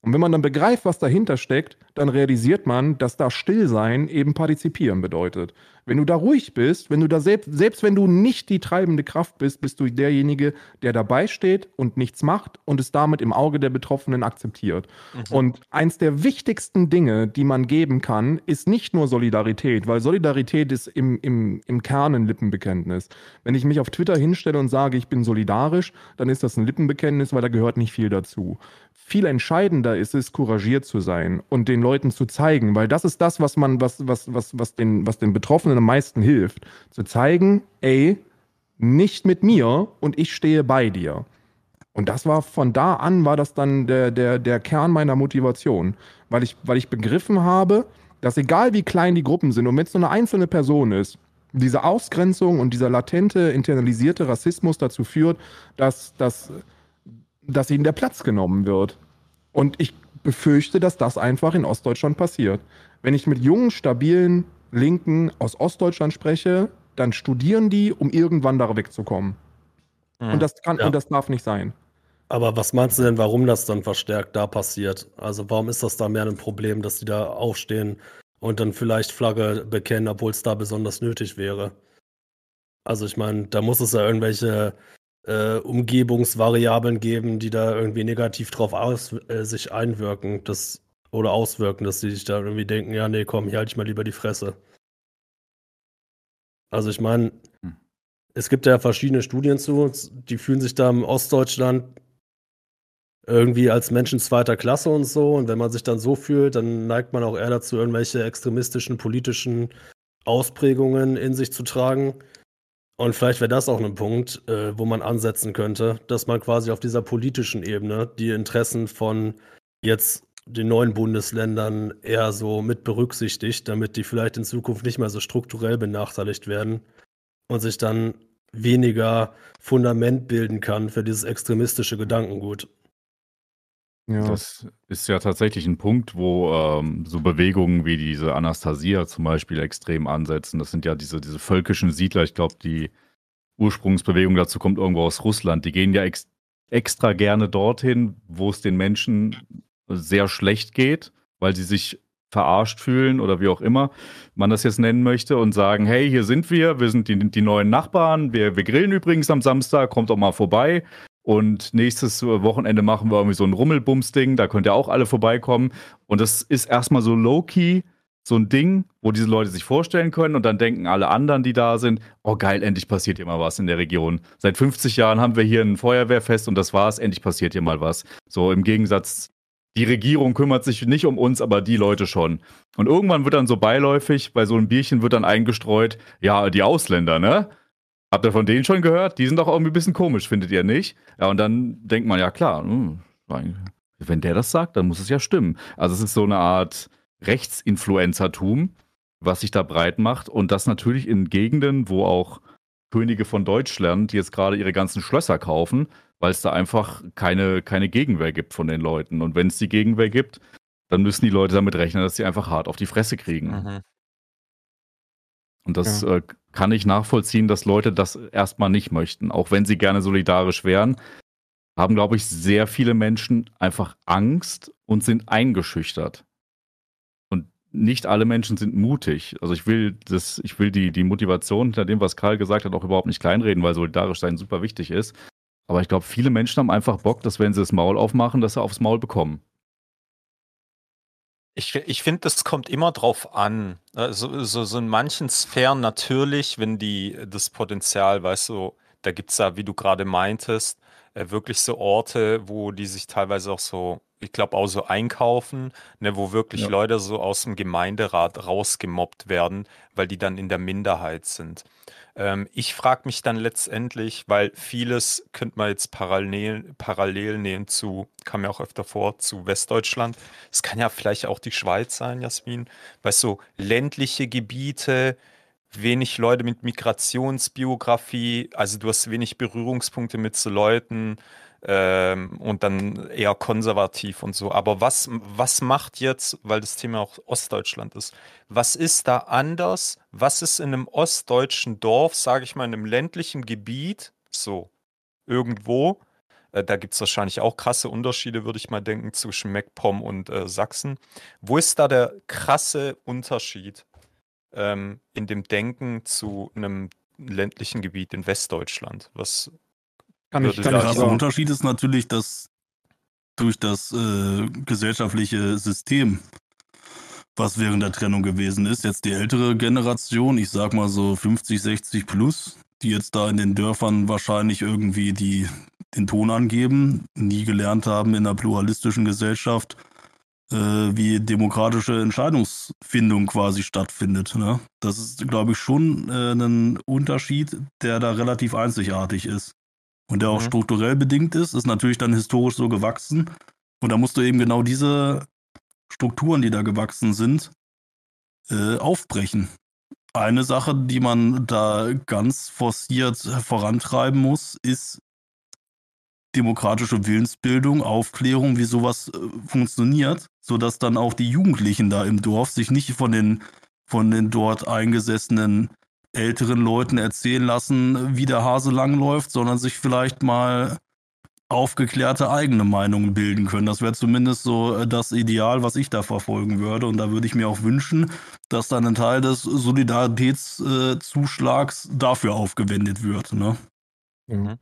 Und wenn man dann begreift, was dahinter steckt, dann realisiert man, dass da Stillsein eben partizipieren bedeutet. Wenn du da ruhig bist, wenn du da selbst, selbst wenn du nicht die treibende Kraft bist, bist du derjenige, der dabei steht und nichts macht und es damit im Auge der Betroffenen akzeptiert. Und eins der wichtigsten Dinge, die man geben kann, ist nicht nur Solidarität, weil Solidarität ist im, im, im Kern ein Lippenbekenntnis. Wenn ich mich auf Twitter hinstelle und sage, ich bin solidarisch, dann ist das ein Lippenbekenntnis, weil da gehört nicht viel dazu. Viel entscheidender ist es, couragiert zu sein und den Leuten zu zeigen, weil das ist das, was man, was, was, was, was den, was den Betroffenen am meisten hilft. Zu zeigen, ey, nicht mit mir und ich stehe bei dir. Und das war von da an, war das dann der, der, der Kern meiner Motivation, weil ich, weil ich begriffen habe, dass egal wie klein die Gruppen sind und wenn es nur eine einzelne Person ist, diese Ausgrenzung und dieser latente, internalisierte Rassismus dazu führt, dass, dass, dass ihnen der Platz genommen wird. Und ich befürchte, dass das einfach in Ostdeutschland passiert. Wenn ich mit jungen, stabilen Linken aus Ostdeutschland spreche, dann studieren die, um irgendwann da wegzukommen. Mhm. Und das kann Ja. und das darf nicht sein. Aber was meinst du denn, warum das dann verstärkt da passiert? Also warum ist das da mehr ein Problem, dass die da aufstehen und dann vielleicht Flagge bekennen, obwohl es da besonders nötig wäre? Also ich meine, da muss es ja irgendwelche äh, Umgebungsvariablen geben, die da irgendwie negativ drauf aus, äh, sich einwirken das, oder auswirken, dass die sich da irgendwie denken, ja, nee, komm, hier halte ich mal lieber die Fresse. Also ich meine, Hm. es gibt ja verschiedene Studien zu, die fühlen sich da im Ostdeutschland irgendwie als Menschen zweiter Klasse und so. Und wenn man sich dann so fühlt, dann neigt man auch eher dazu, irgendwelche extremistischen politischen Ausprägungen in sich zu tragen. Und vielleicht wäre das auch ein Punkt, äh, wo man ansetzen könnte, dass man quasi auf dieser politischen Ebene die Interessen von jetzt den neuen Bundesländern eher so mit berücksichtigt, damit die vielleicht in Zukunft nicht mehr so strukturell benachteiligt werden und sich dann weniger Fundament bilden kann für dieses extremistische Gedankengut. Ja. Das ist ja tatsächlich ein Punkt, wo ähm, so Bewegungen wie diese Anastasia zum Beispiel extrem ansetzen. Das sind ja diese, diese völkischen Siedler. Ich glaube, die Ursprungsbewegung dazu kommt irgendwo aus Russland. Die gehen ja ex extra gerne dorthin, wo es den Menschen sehr schlecht geht, weil sie sich verarscht fühlen oder wie auch immer man das jetzt nennen möchte und sagen, hey, hier sind wir, wir sind die, die neuen Nachbarn, wir, wir grillen übrigens am Samstag, kommt doch mal vorbei. Und nächstes Wochenende machen wir irgendwie so ein Rummelbums-Ding, da könnt ihr auch alle vorbeikommen. Und das ist erstmal so low-key, so ein Ding, wo diese Leute sich vorstellen können und dann denken alle anderen, die da sind, oh geil, endlich passiert hier mal was in der Region. Seit 50 Jahren haben wir hier ein Feuerwehrfest und das war's, endlich passiert hier mal was. So im Gegensatz, die Regierung kümmert sich nicht um uns, aber die Leute schon. Und irgendwann wird dann so beiläufig, bei so einem Bierchen wird dann eingestreut, ja, die Ausländer, ne? Habt ihr von denen schon gehört? Die sind doch irgendwie ein bisschen komisch, findet ihr nicht? Ja, und dann denkt man, ja klar, hm, wenn der das sagt, dann muss es ja stimmen. Also es ist so eine Art Rechtsinfluencertum, was sich da breit macht. Und das natürlich in Gegenden, wo auch Könige von Deutschland jetzt gerade ihre ganzen Schlösser kaufen, weil es da einfach keine, keine Gegenwehr gibt von den Leuten. Und wenn es die Gegenwehr gibt, dann müssen die Leute damit rechnen, dass sie einfach hart auf die Fresse kriegen. Mhm. Und das ja. äh, kann ich nachvollziehen, dass Leute das erstmal nicht möchten. Auch wenn sie gerne solidarisch wären, haben, glaube ich, sehr viele Menschen einfach Angst und sind eingeschüchtert. Und nicht alle Menschen sind mutig. Also ich will das, ich will die, die Motivation hinter dem, was Karl gesagt hat, auch überhaupt nicht kleinreden, weil solidarisch sein super wichtig ist. Aber ich glaube, viele Menschen haben einfach Bock, dass wenn sie das Maul aufmachen, dass sie aufs Maul bekommen. Ich, ich finde, das kommt immer drauf an. Also, so, so in manchen Sphären natürlich, wenn die das Potenzial, weißt du, da gibt es ja, wie du gerade meintest, äh, wirklich so Orte, wo die sich teilweise auch so, ich glaube, auch so einkaufen, ne, wo wirklich Ja. Leute so aus dem Gemeinderat rausgemobbt werden, weil die dann in der Minderheit sind. Ähm, ich frage mich dann letztendlich, weil vieles könnte man jetzt parallel, parallel nehmen zu, kam ja auch öfter vor, zu Westdeutschland. Es kann ja vielleicht auch die Schweiz sein, Jasmin. Weißt du, ländliche Gebiete, wenig Leute mit Migrationsbiografie, also du hast wenig Berührungspunkte mit so Leuten ähm, und dann eher konservativ und so. Aber was, was macht jetzt, weil das Thema auch Ostdeutschland ist, was ist da anders? Was ist in einem ostdeutschen Dorf, sage ich mal, in einem ländlichen Gebiet, so irgendwo? Äh, da gibt es wahrscheinlich auch krasse Unterschiede, würde ich mal denken, zwischen MacPom und äh, Sachsen. Wo ist da der krasse Unterschied? ähm, in dem Denken zu einem ländlichen Gebiet in Westdeutschland? Was Kann ich, kann Der ich aber, Unterschied ist natürlich, dass durch das äh, gesellschaftliche System, was während der Trennung gewesen ist, jetzt die ältere Generation, ich sag mal so 50, 60 plus, die jetzt da in den Dörfern wahrscheinlich irgendwie die, den Ton angeben, nie gelernt haben in einer pluralistischen Gesellschaft, äh, wie demokratische Entscheidungsfindung quasi stattfindet. Ne? Das ist, glaube ich, schon äh, ein Unterschied, der da relativ einzigartig ist. Und der auch Mhm. strukturell bedingt ist, ist natürlich dann historisch so gewachsen. Und da musst du eben genau diese Strukturen, die da gewachsen sind, äh, aufbrechen. Eine Sache, die man da ganz forciert vorantreiben muss, ist demokratische Willensbildung, Aufklärung, wie sowas äh, funktioniert, sodass dann auch die Jugendlichen da im Dorf sich nicht von den, von den dort eingesessenen älteren Leuten erzählen lassen, wie der Hase langläuft, sondern sich vielleicht mal aufgeklärte eigene Meinungen bilden können. Das wäre zumindest so äh, das Ideal, was ich da verfolgen würde. Und da würde ich mir auch wünschen, dass dann ein Teil des Solidaritätszuschlags dafür aufgewendet wird. Ne? Ja.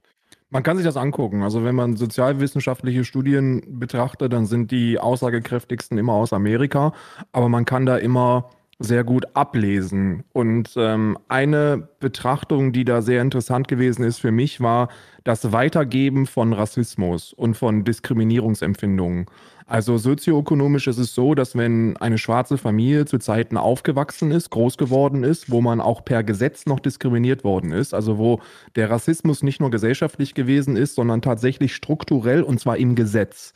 Man kann sich das angucken. Also wenn man sozialwissenschaftliche Studien betrachtet, dann sind die aussagekräftigsten immer aus Amerika, aber man kann da immer sehr gut ablesen. Und ähm, eine Betrachtung, die da sehr interessant gewesen ist für mich, war das Weitergeben von Rassismus und von Diskriminierungsempfindungen. Also sozioökonomisch ist es so, dass wenn eine schwarze Familie zu Zeiten aufgewachsen ist, groß geworden ist, wo man auch per Gesetz noch diskriminiert worden ist, also wo der Rassismus nicht nur gesellschaftlich gewesen ist, sondern tatsächlich strukturell und zwar im Gesetz,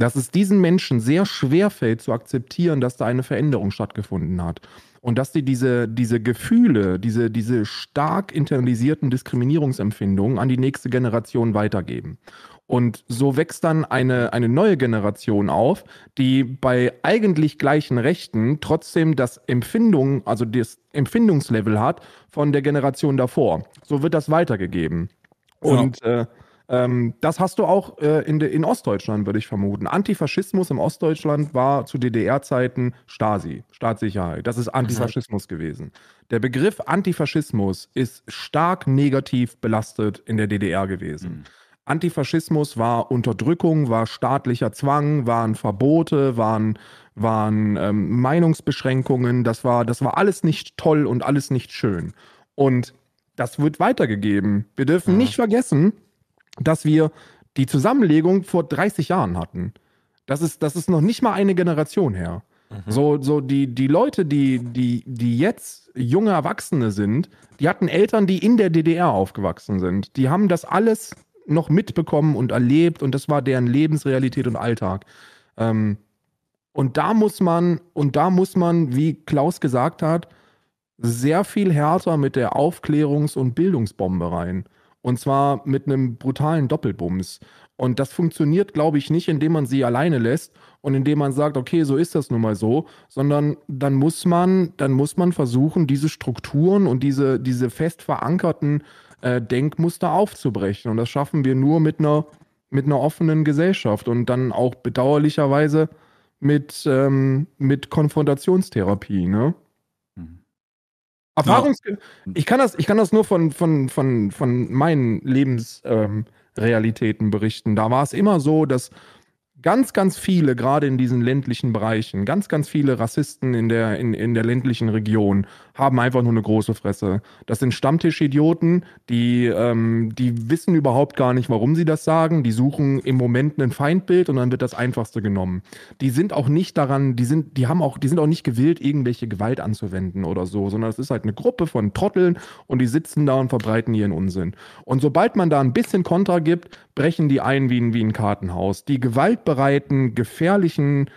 dass es diesen Menschen sehr schwer fällt zu akzeptieren, dass da eine Veränderung stattgefunden hat. Und dass die diese, diese Gefühle, diese, diese stark internalisierten Diskriminierungsempfindungen an die nächste Generation weitergeben. Und so wächst dann eine, eine neue Generation auf, die bei eigentlich gleichen Rechten trotzdem das Empfindung, also das Empfindungslevel hat von der Generation davor. So wird das weitergegeben. Und äh, ähm, das hast du auch äh, in, de, in Ostdeutschland, würde ich vermuten. Antifaschismus im Ostdeutschland war zu DDR-Zeiten Stasi, Staatssicherheit. Das ist Antifaschismus gewesen. Der Begriff Antifaschismus ist stark negativ belastet in der DDR gewesen. Antifaschismus war Unterdrückung, war staatlicher Zwang, waren Verbote, waren, waren ähm, Meinungsbeschränkungen. Das war, das war alles nicht toll und alles nicht schön. Und das wird weitergegeben. Wir dürfen Mhm. nicht vergessen, dass wir die Zusammenlegung vor 30 Jahren hatten. Das ist, das ist noch nicht mal eine Generation her. Mhm. So, so die, die Leute, die, die, die jetzt junge Erwachsene sind, die hatten Eltern, die in der DDR aufgewachsen sind. Die haben das alles noch mitbekommen und erlebt und das war deren Lebensrealität und Alltag. Ähm, und da muss man, und da muss man, wie Klaus gesagt hat, sehr viel härter mit der Aufklärungs- und Bildungsbombe rein. Und zwar mit einem brutalen Doppelbums. Und das funktioniert, glaube ich, nicht, indem man sie alleine lässt und indem man sagt, okay, so ist das nun mal so, sondern dann muss man, dann muss man versuchen, diese Strukturen und diese, diese fest verankerten äh, Denkmuster aufzubrechen. Und das schaffen wir nur mit einer, mit einer offenen Gesellschaft und dann auch bedauerlicherweise mit, ähm, mit Konfrontationstherapie, ne? Erfahrungs ich, kann das, ich kann das nur von, von, von, von meinen Lebensrealitäten ähm, berichten. Da war es immer so, dass ganz, ganz viele, gerade in diesen ländlichen Bereichen, ganz, ganz viele Rassisten in der, in, in der ländlichen Region haben einfach nur eine große Fresse. Das sind Stammtischidioten, die, ähm, die wissen überhaupt gar nicht, warum sie das sagen. Die suchen im Moment ein Feindbild und dann wird das Einfachste genommen. Die sind auch nicht daran, die sind, die haben auch, die sind auch nicht gewillt, irgendwelche Gewalt anzuwenden oder so, sondern es ist halt eine Gruppe von Trotteln und die sitzen da und verbreiten ihren Unsinn. Und sobald man da ein bisschen Kontra gibt, brechen die ein wie ein, wie ein Kartenhaus. Die gewaltbereiten, gefährlichen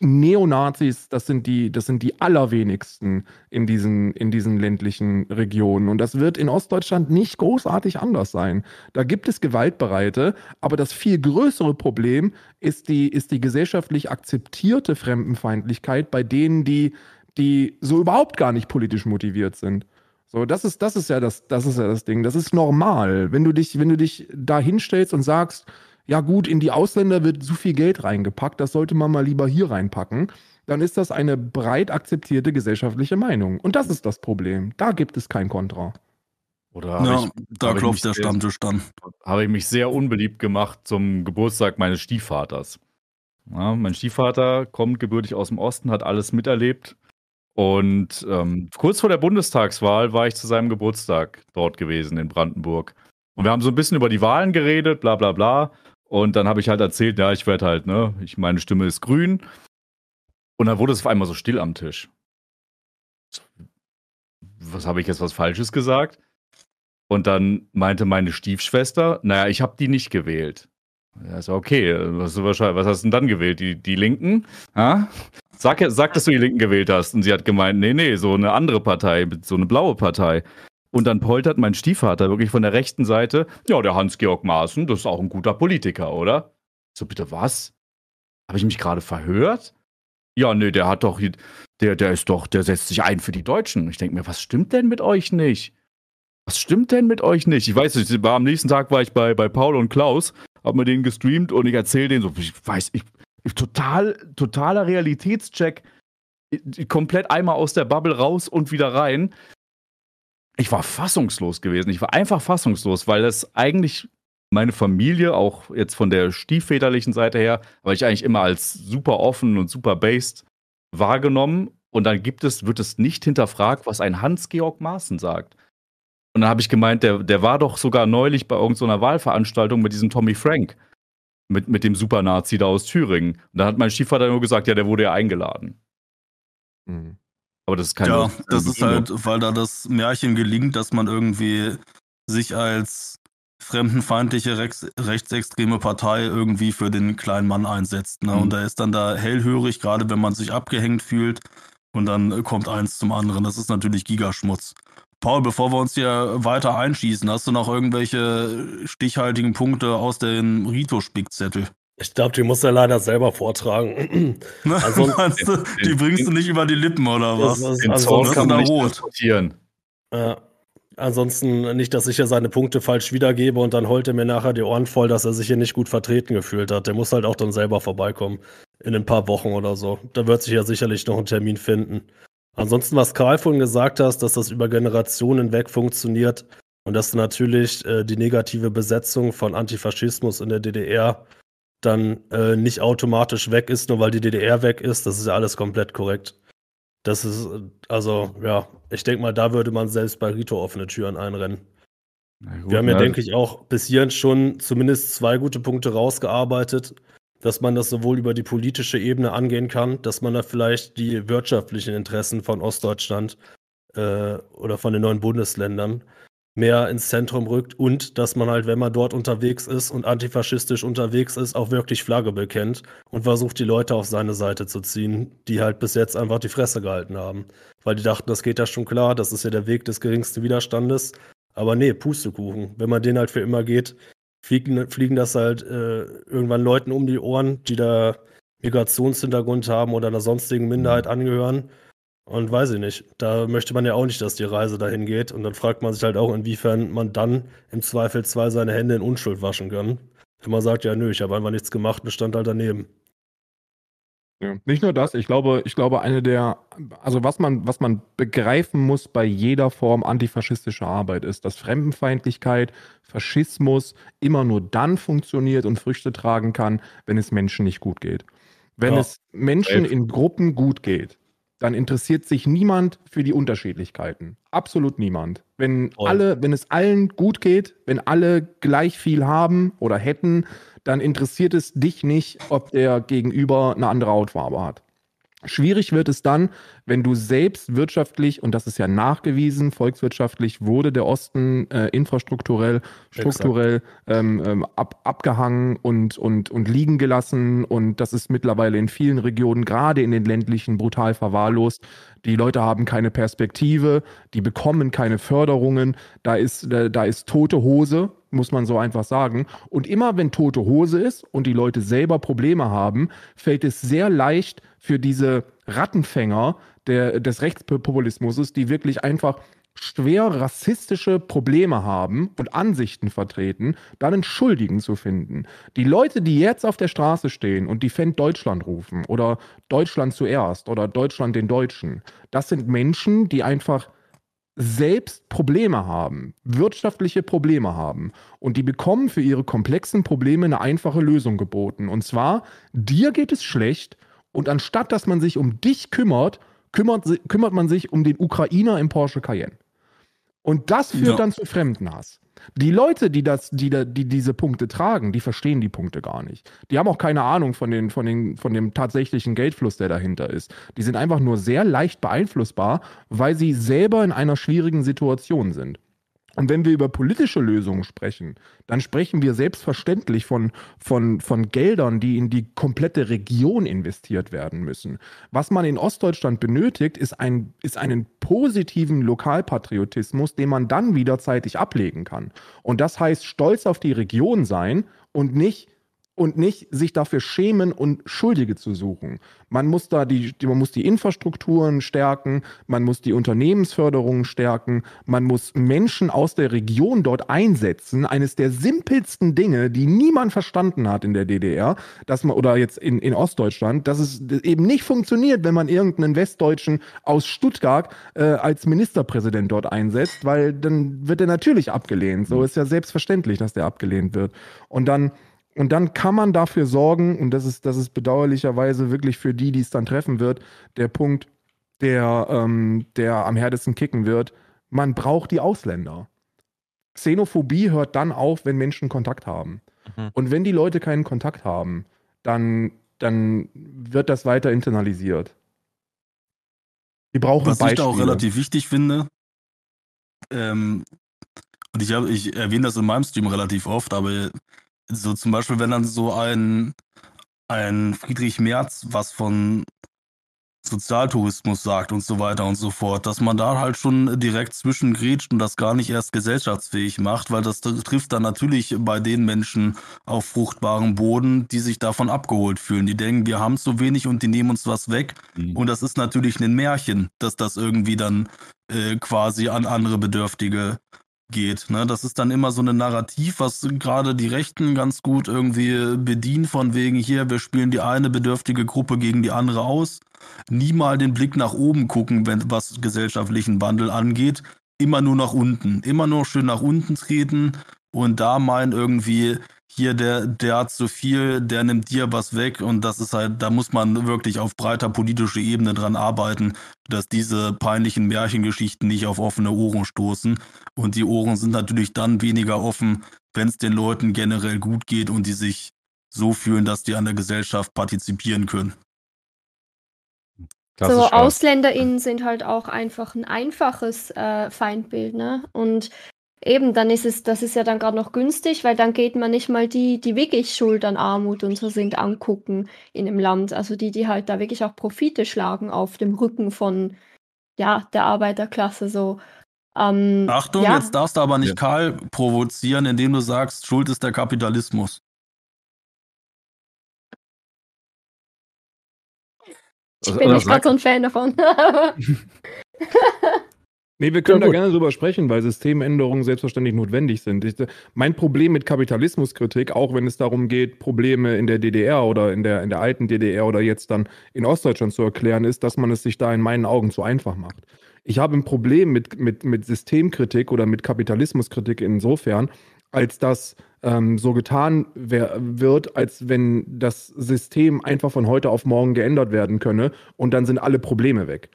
Neonazis, das sind die, das sind die allerwenigsten in diesen, in diesen ländlichen Regionen. Und das wird in Ostdeutschland nicht großartig anders sein. Da gibt es Gewaltbereite, aber das viel größere Problem ist die, ist die gesellschaftlich akzeptierte Fremdenfeindlichkeit bei denen, die, die so überhaupt gar nicht politisch motiviert sind. So, das ist, das ist ja das, das ist ja das Ding. Das ist normal. Wenn du dich, wenn du dich da hinstellst und sagst, ja gut, in die Ausländer wird so viel Geld reingepackt, das sollte man mal lieber hier reinpacken, dann ist das eine breit akzeptierte gesellschaftliche Meinung. Und das ist das Problem. Da gibt es kein Kontra. Oder ja, ich, da klopft der Stammtisch dann. Habe ich mich sehr unbeliebt gemacht zum Geburtstag meines Stiefvaters. Ja, mein Stiefvater kommt gebürtig aus dem Osten, hat alles miterlebt. Und ähm, kurz vor der Bundestagswahl war ich zu seinem Geburtstag dort gewesen in Brandenburg. Und wir haben so ein bisschen über die Wahlen geredet, bla bla bla. Und dann habe ich halt erzählt, ja, ich werde halt, ne, ich, meine Stimme ist grün. Und dann wurde es auf einmal so still am Tisch. Was habe ich jetzt was Falsches gesagt? Und dann meinte meine Stiefschwester, naja, ich habe die nicht gewählt. Ja, ist okay. Was, was hast du denn dann gewählt? Die, die Linken? Ha? Sag, sag, dass du die Linken gewählt hast. Und sie hat gemeint, nee, nee, so eine andere Partei, so eine blaue Partei. Und dann poltert mein Stiefvater wirklich von der rechten Seite, ja, der Hans-Georg Maaßen, das ist auch ein guter Politiker, oder? So, bitte was? Habe ich mich gerade verhört? Ja, nee, der hat doch, der, der ist doch, der setzt sich ein für die Deutschen. Ich denke mir, was stimmt denn mit euch nicht? Was stimmt denn mit euch nicht? Ich weiß nicht, am nächsten Tag war ich bei, bei Paul und Klaus, hab mir den gestreamt und ich erzähle denen so, ich weiß, ich, total, totaler Realitätscheck, komplett einmal aus der Bubble raus und wieder rein ich war fassungslos gewesen. Ich war einfach fassungslos, weil das eigentlich meine Familie, auch jetzt von der stiefväterlichen Seite her, weil ich eigentlich immer als super offen und super based wahrgenommen. Und dann gibt es, wird es nicht hinterfragt, was ein Hans-Georg Maaßen sagt. Und dann habe ich gemeint, der, der war doch sogar neulich bei irgendeiner Wahlveranstaltung mit diesem Tommy Frank, mit, mit dem Super-Nazi da aus Thüringen. Und da hat mein Stiefvater nur gesagt, ja, der wurde ja eingeladen. Mhm. Aber das ist keine. Ja, das ist halt, weil da das Märchen gelingt, dass man irgendwie sich als fremdenfeindliche Rex rechtsextreme Partei irgendwie für den kleinen Mann einsetzt. Ne? Mhm. Und da ist dann da hellhörig, gerade wenn man sich abgehängt fühlt. Und dann kommt eins zum anderen. Das ist natürlich Gigaschmutz. Paul, bevor wir uns hier weiter einschießen, hast du noch irgendwelche stichhaltigen Punkte aus dem Rito-Spickzettel? Ich glaube, die muss er leider selber vortragen. Ansonsten, du, die bringst du nicht über die Lippen, oder was? Das, das, ansonsten kann man nicht transportieren. Äh, ansonsten nicht, dass ich ja seine Punkte falsch wiedergebe und dann holt er mir nachher die Ohren voll, dass er sich hier nicht gut vertreten gefühlt hat. Der muss halt auch dann selber vorbeikommen. In ein paar Wochen oder so. Da wird sich ja sicherlich noch ein Termin finden. Ansonsten, was Karl vorhin gesagt hast, dass das über Generationen weg funktioniert und dass natürlich äh, die negative Besetzung von Antifaschismus in der DDR dann äh, nicht automatisch weg ist, nur weil die DDR weg ist. Das ist ja alles komplett korrekt. Das ist, also, ja, ich denke mal, da würde man selbst bei Rito offene Türen einrennen. Gut, Wir haben ja, ja, denke ich, auch bis hierhin schon zumindest zwei gute Punkte rausgearbeitet, dass man das sowohl über die politische Ebene angehen kann, dass man da vielleicht die wirtschaftlichen Interessen von Ostdeutschland äh, oder von den neuen Bundesländern mehr ins Zentrum rückt und dass man halt, wenn man dort unterwegs ist und antifaschistisch unterwegs ist, auch wirklich Flagge bekennt und versucht, die Leute auf seine Seite zu ziehen, die halt bis jetzt einfach die Fresse gehalten haben. Weil die dachten, das geht ja schon klar, das ist ja der Weg des geringsten Widerstandes. Aber nee, Pustekuchen. Wenn man den halt für immer geht, fliegen, fliegen das halt äh, irgendwann Leuten um die Ohren, die da Migrationshintergrund haben oder einer sonstigen Minderheit angehören. Und weiß ich nicht, da möchte man ja auch nicht, dass die Reise dahin geht. Und dann fragt man sich halt auch, inwiefern man dann im Zweifelsfall seine Hände in Unschuld waschen kann. Wenn man sagt, ja, nö, ich habe einfach nichts gemacht und stand halt daneben. Ja. Nicht nur das, ich glaube, ich glaube, eine der, also was man, was man begreifen muss bei jeder Form antifaschistischer Arbeit ist, dass Fremdenfeindlichkeit, Faschismus immer nur dann funktioniert und Früchte tragen kann, wenn es Menschen nicht gut geht. Wenn Ja. es Menschen in Gruppen gut geht, dann interessiert sich niemand für die Unterschiedlichkeiten. Absolut niemand. Wenn Voll. alle, wenn es allen gut geht, wenn alle gleich viel haben oder hätten, dann interessiert es dich nicht, ob der Gegenüber eine andere Hautfarbe hat. Schwierig wird es dann, wenn du selbst wirtschaftlich, und das ist ja nachgewiesen, volkswirtschaftlich wurde der Osten äh, infrastrukturell, strukturell ähm, ähm, ab, abgehangen und, und, und liegen gelassen. Und das ist mittlerweile in vielen Regionen, gerade in den ländlichen, brutal verwahrlost. Die Leute haben keine Perspektive, die bekommen keine Förderungen. Da ist, da, da ist tote Hose, muss man so einfach sagen. Und immer wenn tote Hose ist und die Leute selber Probleme haben, fällt es sehr leicht für diese Rattenfänger der, des Rechtspopulismus, die wirklich einfach schwer rassistische Probleme haben und Ansichten vertreten, dann einen Schuldigen zu finden. Die Leute, die jetzt auf der Straße stehen und Defend Deutschland rufen oder Deutschland zuerst oder Deutschland den Deutschen, das sind Menschen, die einfach selbst Probleme haben, wirtschaftliche Probleme haben. Und die bekommen für ihre komplexen Probleme eine einfache Lösung geboten. Und zwar, dir geht es schlecht und anstatt dass man sich um dich kümmert, kümmert, kümmert man sich um den Ukrainer im Porsche Cayenne. Und das führt Ja. dann zu Fremdenhass. Die Leute, die, das, die, da- die diese Punkte tragen, die verstehen die Punkte gar nicht. Die haben auch keine Ahnung von, den, von, den, von dem tatsächlichen Geldfluss, der dahinter ist. Die sind einfach nur sehr leicht beeinflussbar, weil sie selber in einer schwierigen Situation sind. Und wenn wir über politische Lösungen sprechen, dann sprechen wir selbstverständlich von, von, von Geldern, die in die komplette Region investiert werden müssen. Was man in Ostdeutschland benötigt, ist, ein, ist einen positiven Lokalpatriotismus, den man dann wieder zeitig ablegen kann. Und das heißt, stolz auf die Region sein und nicht und nicht sich dafür schämen und Schuldige zu suchen. Man muss da die, man muss die Infrastrukturen stärken, man muss die Unternehmensförderung stärken, man muss Menschen aus der Region dort einsetzen. Eines der simpelsten Dinge, die niemand verstanden hat in der DDR, dass man, oder jetzt in, in Ostdeutschland, dass es eben nicht funktioniert, wenn man irgendeinen Westdeutschen aus Stuttgart äh, als Ministerpräsident dort einsetzt, weil dann wird er natürlich abgelehnt. So ist ja selbstverständlich, dass der abgelehnt wird. Und dann und dann kann man dafür sorgen, und das ist, das ist bedauerlicherweise wirklich für die, die es dann treffen wird, der Punkt, der, ähm, der am härtesten kicken wird. Man braucht die Ausländer. Xenophobie hört dann auf, wenn Menschen Kontakt haben. Mhm. Und wenn die Leute keinen Kontakt haben, dann, dann wird das weiter internalisiert. Die brauchen Was ich Beispiele. da auch relativ wichtig finde, ähm, und ich, hab, ich erwähne das in meinem Stream relativ oft, aber so zum Beispiel, wenn dann so ein, ein Friedrich Merz was von Sozialtourismus sagt und so weiter und so fort, dass man da halt schon direkt zwischengrätscht und das gar nicht erst gesellschaftsfähig macht, weil das trifft dann natürlich bei den Menschen auf fruchtbarem Boden, die sich davon abgeholt fühlen. Die denken, wir haben zu wenig und die nehmen uns was weg. Mhm. Und das ist natürlich ein Märchen, dass das irgendwie dann äh, quasi an andere Bedürftige geht. Ne? Das ist dann immer so ein Narrativ, was gerade die Rechten ganz gut irgendwie bedienen, von wegen hier, wir spielen die eine bedürftige Gruppe gegen die andere aus. Nie mal den Blick nach oben gucken, wenn was gesellschaftlichen Wandel angeht. Immer nur nach unten. Immer nur schön nach unten treten und da meinen irgendwie, hier, der, der hat zu viel, der nimmt dir was weg und das ist halt, da muss man wirklich auf breiter politischer Ebene dran arbeiten, dass diese peinlichen Märchengeschichten nicht auf offene Ohren stoßen. Und die Ohren sind natürlich dann weniger offen, wenn es den Leuten generell gut geht und die sich so fühlen, dass die an der Gesellschaft partizipieren können. So, AusländerInnen sind halt auch einfach ein einfaches äh, Feindbild, ne? Und Eben, dann ist es, das ist ja dann gerade noch günstig, weil dann geht man nicht mal die, die wirklich schuld an Armut und so sind, angucken in dem Land. Also die, die halt da wirklich auch Profite schlagen auf dem Rücken von, ja, der Arbeiterklasse so. Ähm, Achtung, ja. jetzt darfst du aber nicht Ja. Karl provozieren, indem du sagst, Schuld ist der Kapitalismus. Ich bin nicht gerade so ein Fan davon. Nee, wir können Ja, da gerne drüber sprechen, weil Systemänderungen selbstverständlich notwendig sind. Ich, mein Problem mit Kapitalismuskritik, auch wenn es darum geht, Probleme in der DDR oder in der, in der alten DDR oder jetzt dann in Ostdeutschland zu erklären, ist, dass man es sich da in meinen Augen zu einfach macht. Ich habe ein Problem mit, mit, mit Systemkritik oder mit Kapitalismuskritik insofern, als dass ähm, so getan wird, als wenn das System einfach von heute auf morgen geändert werden könne und dann sind alle Probleme weg.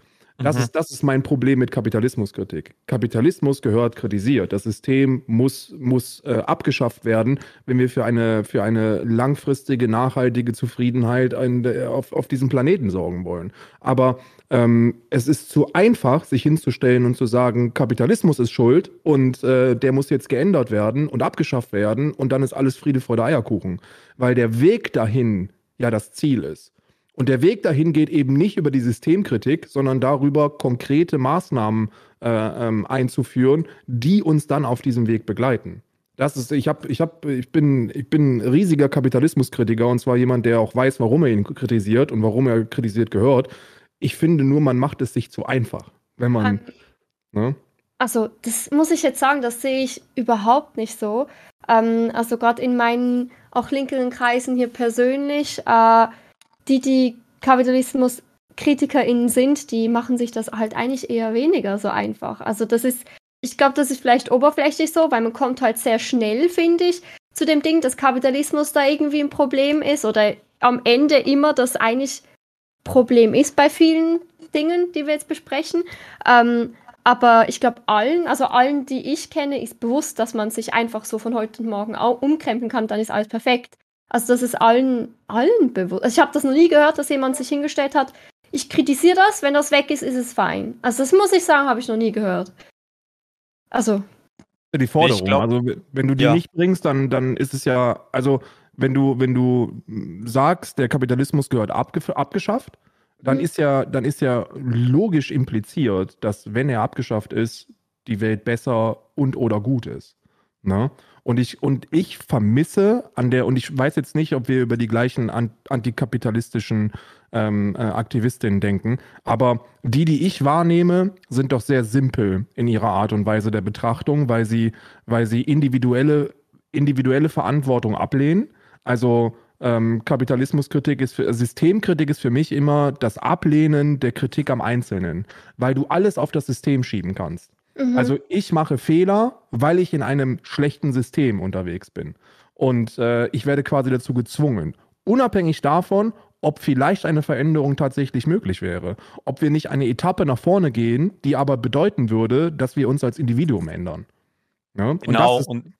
Das, Mhm. ist, das ist mein Problem mit Kapitalismuskritik. Kapitalismus gehört kritisiert. Das System muss, muss äh, abgeschafft werden, wenn wir für eine, für eine langfristige, nachhaltige Zufriedenheit ein, äh, auf, auf diesem Planeten sorgen wollen. Aber ähm, es ist zu einfach, sich hinzustellen und zu sagen, Kapitalismus ist schuld und äh, der muss jetzt geändert werden und abgeschafft werden und dann ist alles Friede, Freude, Eierkuchen. Weil der Weg dahin ja das Ziel ist. Und der Weg dahin geht eben nicht über die Systemkritik, sondern darüber, konkrete Maßnahmen äh, ähm, einzuführen, die uns dann auf diesem Weg begleiten. Das ist, ich, hab, ich, hab, ich, bin, ich bin ein riesiger Kapitalismuskritiker und zwar jemand, der auch weiß, warum er ihn kritisiert und warum er kritisiert gehört. Ich finde nur, man macht es sich zu einfach, wenn man. Ne? Also, das muss ich jetzt sagen, das sehe ich überhaupt nicht so. Ähm, also gerade in meinen auch linkeren Kreisen hier persönlich, äh, die, die KapitalismuskritikerInnen sind, die machen sich das halt eigentlich eher weniger so einfach. Also das ist, ich glaube, das ist vielleicht oberflächlich so, weil man kommt halt sehr schnell, finde ich, zu dem Ding, dass Kapitalismus da irgendwie ein Problem ist oder am Ende immer das eigentlich Problem ist bei vielen Dingen, die wir jetzt besprechen. Ähm, aber ich glaube, allen, also allen, die ich kenne, ist bewusst, dass man sich einfach so von heute und morgen au- umkrempeln kann, dann ist alles perfekt. Also das ist allen, allen bewusst. Also ich habe das noch nie gehört, dass jemand sich hingestellt hat, ich kritisiere das, wenn das weg ist, ist es fein. Also das muss ich sagen, habe ich noch nie gehört. Also, Die Forderung. glaub- also wenn du die Ja. nicht bringst, dann, dann ist es ja, also wenn du, wenn du sagst, der Kapitalismus gehört abgeschafft, dann Mhm. ist ja, dann ist ja logisch impliziert, dass wenn er abgeschafft ist, die Welt besser und oder gut ist. Ne? Und ich, und ich vermisse an der, und ich weiß jetzt nicht, ob wir über die gleichen an, antikapitalistischen ähm, äh, Aktivistinnen denken, aber die, die ich wahrnehme, sind doch sehr simpel in ihrer Art und Weise der Betrachtung, weil sie, weil sie individuelle, individuelle Verantwortung ablehnen. Also ähm, Kapitalismuskritik ist für, Systemkritik ist für mich immer das Ablehnen der Kritik am Einzelnen, weil du alles auf das System schieben kannst. Mhm. Also ich mache Fehler, weil ich in einem schlechten System unterwegs bin. Und äh, ich werde quasi dazu gezwungen. Unabhängig davon, ob vielleicht eine Veränderung tatsächlich möglich wäre. Ob wir nicht eine Etappe nach vorne gehen, die aber bedeuten würde, dass wir uns als Individuum ändern. Ja? Und Genau, und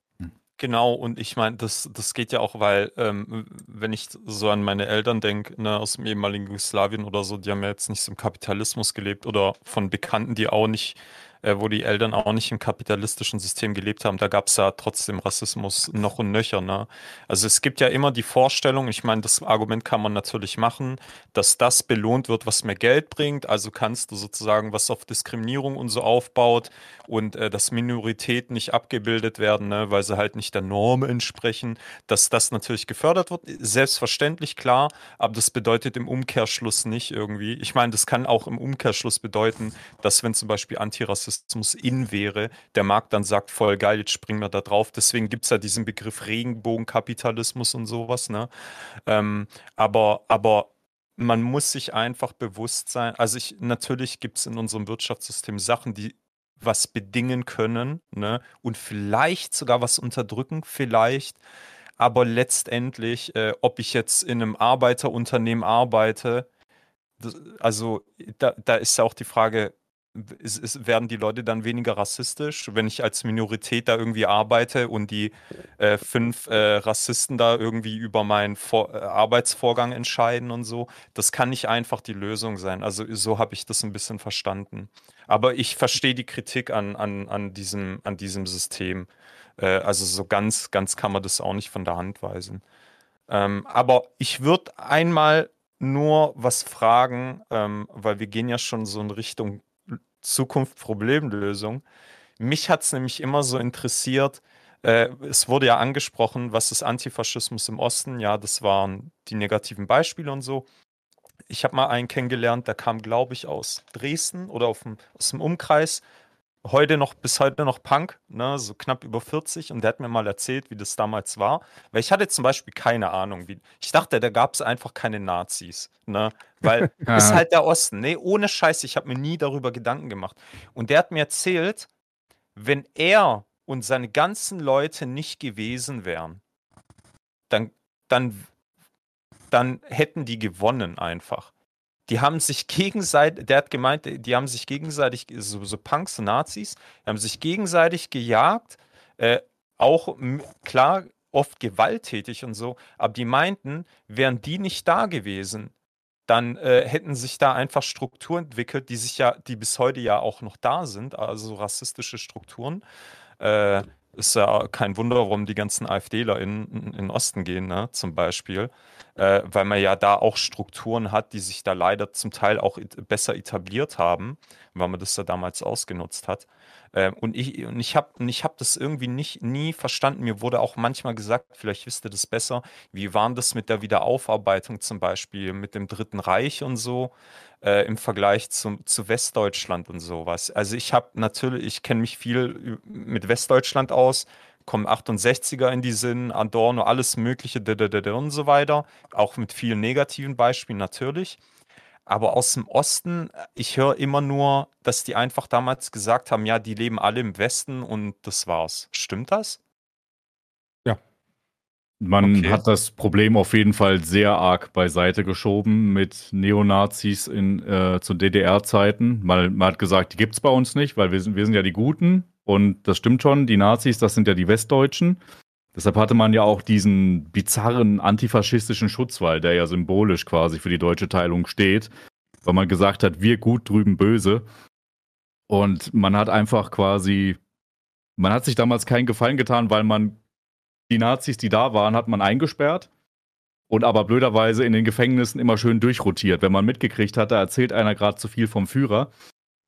genau, und ich meine, das, das geht ja auch, weil, ähm, wenn ich so an meine Eltern denke, ne, aus dem ehemaligen Jugoslawien oder so, die haben ja jetzt nicht so im Kapitalismus gelebt oder von Bekannten, die auch nicht, äh, wo die Eltern auch nicht im kapitalistischen System gelebt haben, da gab es ja trotzdem Rassismus noch und nöcher, ne? Also es gibt ja immer die Vorstellung, ich meine, das Argument kann man natürlich machen, dass das belohnt wird, was mehr Geld bringt. Also kannst du sozusagen, was auf Diskriminierung und so aufbaut und äh, dass Minoritäten nicht abgebildet werden, ne, weil sie halt nicht der Norm entsprechen, dass das natürlich gefördert wird. Selbstverständlich, klar, aber das bedeutet im Umkehrschluss nicht irgendwie. Ich meine, das kann auch im Umkehrschluss bedeuten, dass wenn zum Beispiel Antirassismus in wäre, der Markt dann sagt, voll geil, jetzt springen wir da drauf. Deswegen gibt es ja diesen Begriff Regenbogenkapitalismus und sowas, ne? Ähm, aber, aber man muss sich einfach bewusst sein, also ich, natürlich gibt es in unserem Wirtschaftssystem Sachen, die was bedingen können, ne? Und vielleicht sogar was unterdrücken, vielleicht. Aber letztendlich, äh, ob ich jetzt in einem Arbeiterunternehmen arbeite, das, also da, da ist ja auch die Frage, es, es werden die Leute dann weniger rassistisch, wenn ich als Minorität da irgendwie arbeite und die äh, fünf äh, Rassisten da irgendwie über meinen Vor äh, Arbeitsvorgang entscheiden und so. Das kann nicht einfach die Lösung sein. Also so habe ich das ein bisschen verstanden. Aber ich verstehe die Kritik an, an, an, diesem, an diesem System. Äh, also so ganz, ganz kann man das auch nicht von der Hand weisen. Ähm, aber ich würde einmal nur was fragen, ähm, weil wir gehen ja schon so in Richtung Zukunft Problemlösung. Mich hat es nämlich immer so interessiert, äh, es wurde ja angesprochen, was ist Antifaschismus im Osten? Ja, das waren die negativen Beispiele und so. Ich habe mal einen kennengelernt, der kam, glaube ich, aus Dresden oder dem, aus dem Umkreis heute noch, bis heute noch Punk, ne, so knapp über 40 und der hat mir mal erzählt, wie das damals war. Weil ich hatte zum Beispiel keine Ahnung, wie. Ich dachte, da gab es einfach keine Nazis, ne? Weil ist halt der Osten. Nee, ohne Scheiß, ich habe mir nie darüber Gedanken gemacht. Und der hat mir erzählt, wenn er und seine ganzen Leute nicht gewesen wären, dann, dann, dann hätten die gewonnen einfach die haben sich gegenseitig, der hat gemeint, die haben sich gegenseitig, so, so Punks, Nazis, haben sich gegenseitig gejagt, äh, auch klar, oft gewalttätig und so, aber die meinten, wären die nicht da gewesen, dann äh, hätten sich da einfach Strukturen entwickelt, die sich ja, die bis heute ja auch noch da sind, also rassistische Strukturen. Äh, ist ja kein Wunder, warum die ganzen AfDler in, den Osten gehen, ne, zum Beispiel äh, weil man ja da auch Strukturen hat, die sich da leider zum Teil auch besser etabliert haben, weil man das da damals ausgenutzt hat. Äh, und ich, und ich habe hab das irgendwie nicht, nie verstanden. Mir wurde auch manchmal gesagt, vielleicht wisst ihr das besser, wie war das mit der Wiederaufarbeitung zum Beispiel, mit dem Dritten Reich und so. Äh, im Vergleich zum, zu Westdeutschland und sowas. Also ich habe natürlich, ich kenne mich viel mit Westdeutschland aus, kommen 68er in die Sinn, Adorno, alles Mögliche und so weiter. Auch mit vielen negativen Beispielen natürlich. Aber aus dem Osten, ich höre immer nur, dass die einfach damals gesagt haben, ja, die leben alle im Westen und das war's. Stimmt das? Ja. Man okay. hat das Problem auf jeden Fall sehr arg beiseite geschoben mit Neonazis in, äh, zu DDR-Zeiten. Man, man, hat gesagt, die gibt es bei uns nicht, weil wir sind, wir sind ja die Guten und das stimmt schon, die Nazis, das sind ja die Westdeutschen. Deshalb hatte man ja auch diesen bizarren antifaschistischen Schutzwall, der ja symbolisch quasi für die deutsche Teilung steht, weil man gesagt hat, wir gut drüben böse. Und man hat einfach quasi, man hat sich damals keinen Gefallen getan, weil man die Nazis, die da waren, hat man eingesperrt und aber blöderweise in den Gefängnissen immer schön durchrotiert. Wenn man mitgekriegt hat, da erzählt einer gerade zu viel vom Führer,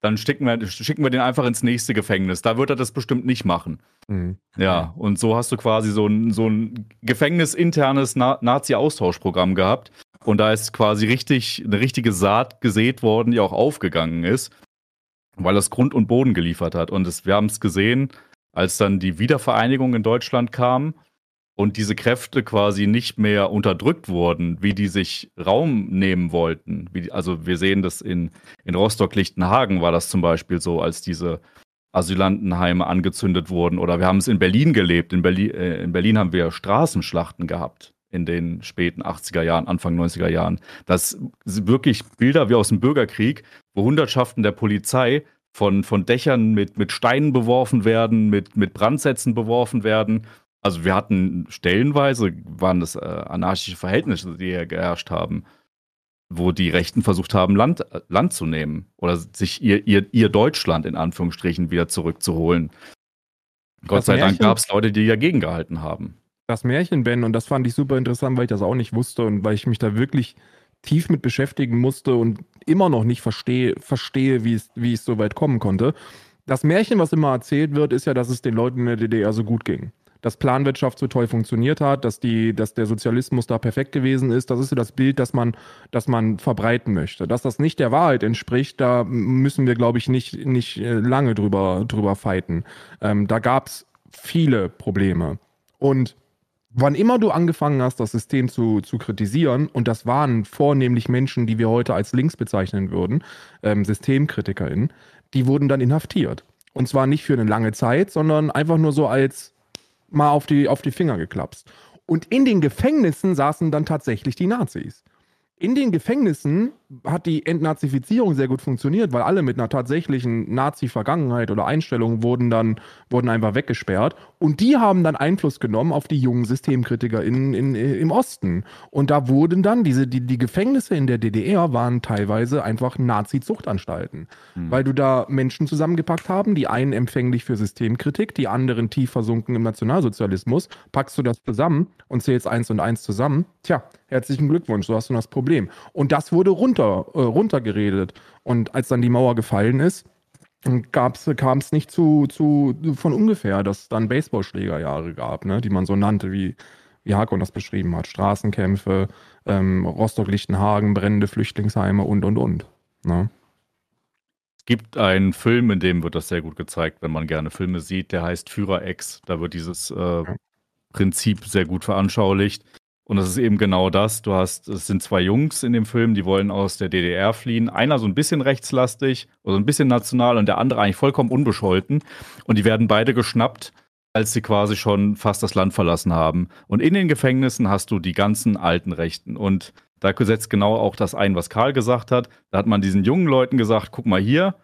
dann schicken wir, schicken wir den einfach ins nächste Gefängnis. Da wird er das bestimmt nicht machen. Mhm. Ja, und so hast du quasi so ein, so ein gefängnisinternes Na Nazi-Austauschprogramm gehabt. Und da ist quasi richtig eine richtige Saat gesät worden, die auch aufgegangen ist, weil das Grund und Boden geliefert hat. Und es, wir haben es gesehen, als dann die Wiedervereinigung in Deutschland kam und diese Kräfte quasi nicht mehr unterdrückt wurden, wie die sich Raum nehmen wollten. Wie, also wir sehen das in, in Rostock-Lichtenhagen war das zum Beispiel so, als diese Asylantenheime angezündet wurden. Oder wir haben es in Berlin gelebt. In Berlin, äh, in Berlin haben wir Straßenschlachten gehabt in den späten 80er Jahren, Anfang 90er Jahren. Das sind wirklich Bilder wie aus dem Bürgerkrieg, wo Hundertschaften der Polizei von, von Dächern mit, mit Steinen beworfen werden, mit, mit Brandsätzen beworfen werden also wir hatten stellenweise, waren das äh, anarchische Verhältnisse, die ja geherrscht haben, wo die Rechten versucht haben, Land, äh, Land zu nehmen oder sich ihr, ihr, ihr Deutschland in Anführungsstrichen wieder zurückzuholen. Gott das sei Märchen, Dank gab es Leute, die dagegen gehalten haben. Das Märchen, Ben, und das fand ich super interessant, weil ich das auch nicht wusste und weil ich mich da wirklich tief mit beschäftigen musste und immer noch nicht verstehe, verstehe wie, es, wie es so weit kommen konnte. Das Märchen, was immer erzählt wird, ist ja, dass es den Leuten in der DDR so gut ging dass Planwirtschaft so toll funktioniert hat, dass, die, dass der Sozialismus da perfekt gewesen ist. Das ist so das Bild, das man, das man verbreiten möchte. Dass das nicht der Wahrheit entspricht, da müssen wir, glaube ich, nicht, nicht äh, lange drüber, drüber fighten. Ähm, da gab es viele Probleme. Und wann immer du angefangen hast, das System zu, zu kritisieren, und das waren vornehmlich Menschen, die wir heute als links bezeichnen würden, ähm, SystemkritikerInnen, die wurden dann inhaftiert. Und zwar nicht für eine lange Zeit, sondern einfach nur so als mal auf die, auf die Finger geklapst. Und in den Gefängnissen saßen dann tatsächlich die Nazis. In den Gefängnissen hat die Entnazifizierung sehr gut funktioniert, weil alle mit einer tatsächlichen Nazi-Vergangenheit oder Einstellung wurden dann wurden einfach weggesperrt. Und die haben dann Einfluss genommen auf die jungen Systemkritiker in, in, im Osten. Und da wurden dann diese, die, die Gefängnisse in der DDR waren teilweise einfach Nazi-Zuchtanstalten. Hm. Weil du da Menschen zusammengepackt haben, die einen empfänglich für Systemkritik, die anderen tief versunken im Nationalsozialismus. Packst du das zusammen und zählst eins und eins zusammen. Tja, herzlichen Glückwunsch, so hast du das Problem. Und das wurde runter, äh, runtergeredet. Und als dann die Mauer gefallen ist, kam es nicht zu, zu von ungefähr, dass es dann Baseballschlägerjahre gab, ne, die man so nannte, wie, wie Hakon das beschrieben hat. Straßenkämpfe, ähm, Rostock-Lichtenhagen, brennende Flüchtlingsheime und und und. Ne? Es gibt einen Film, in dem wird das sehr gut gezeigt, wenn man gerne Filme sieht, der heißt Führer X. Da wird dieses äh, Prinzip sehr gut veranschaulicht. Und das ist eben genau das. Du hast, es sind zwei Jungs in dem Film, die wollen aus der DDR fliehen. Einer so ein bisschen rechtslastig oder ein bisschen national und der andere eigentlich vollkommen unbescholten. Und die werden beide geschnappt, als sie quasi schon fast das Land verlassen haben. Und in den Gefängnissen hast du die ganzen alten Rechten. Und da setzt genau auch das ein, was Karl gesagt hat. Da hat man diesen jungen Leuten gesagt, guck mal hier,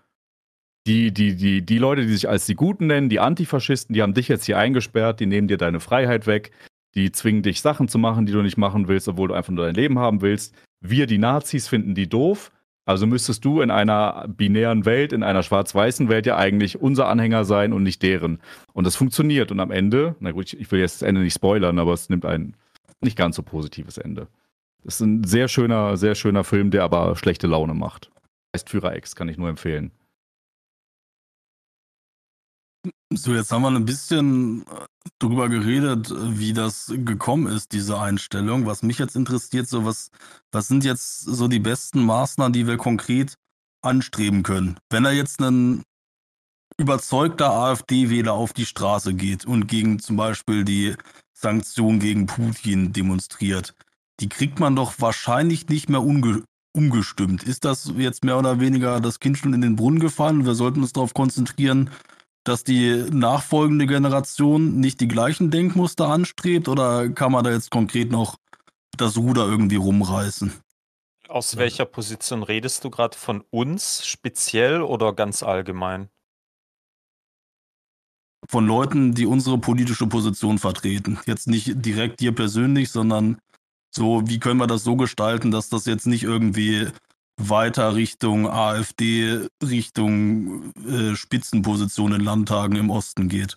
die, die, die, die Leute, die sich als die Guten nennen, die Antifaschisten, die haben dich jetzt hier eingesperrt, die nehmen dir deine Freiheit weg, die zwingen dich Sachen zu machen, die du nicht machen willst, obwohl du einfach nur dein Leben haben willst. Wir, die Nazis, finden die doof. Also müsstest du in einer binären Welt, in einer schwarz-weißen Welt ja eigentlich unser Anhänger sein und nicht deren. Und das funktioniert. Und am Ende, na gut, ich will jetzt das Ende nicht spoilern, aber es nimmt ein nicht ganz so positives Ende. Das ist ein sehr schöner, sehr schöner Film, der aber schlechte Laune macht. Heißt Führer X, kann ich nur empfehlen. So, jetzt haben wir ein bisschen äh, drüber geredet, wie das gekommen ist, diese Einstellung. Was mich jetzt interessiert, so was, was sind jetzt so die besten Maßnahmen, die wir konkret anstreben können? Wenn er jetzt ein überzeugter AfD-Wähler auf die Straße geht und gegen zum Beispiel die Sanktionen gegen Putin demonstriert, die kriegt man doch wahrscheinlich nicht mehr umge umgestimmt. Ist das jetzt mehr oder weniger das Kind schon in den Brunnen gefallen? Wir sollten uns darauf konzentrieren, dass die nachfolgende Generation nicht die gleichen Denkmuster anstrebt oder kann man da jetzt konkret noch das Ruder irgendwie rumreißen? Aus welcher Position redest du gerade von uns speziell oder ganz allgemein? Von Leuten, die unsere politische Position vertreten. Jetzt nicht direkt dir persönlich, sondern so, wie können wir das so gestalten, dass das jetzt nicht irgendwie weiter Richtung AfD, Richtung äh, Spitzenposition in Landtagen im Osten geht.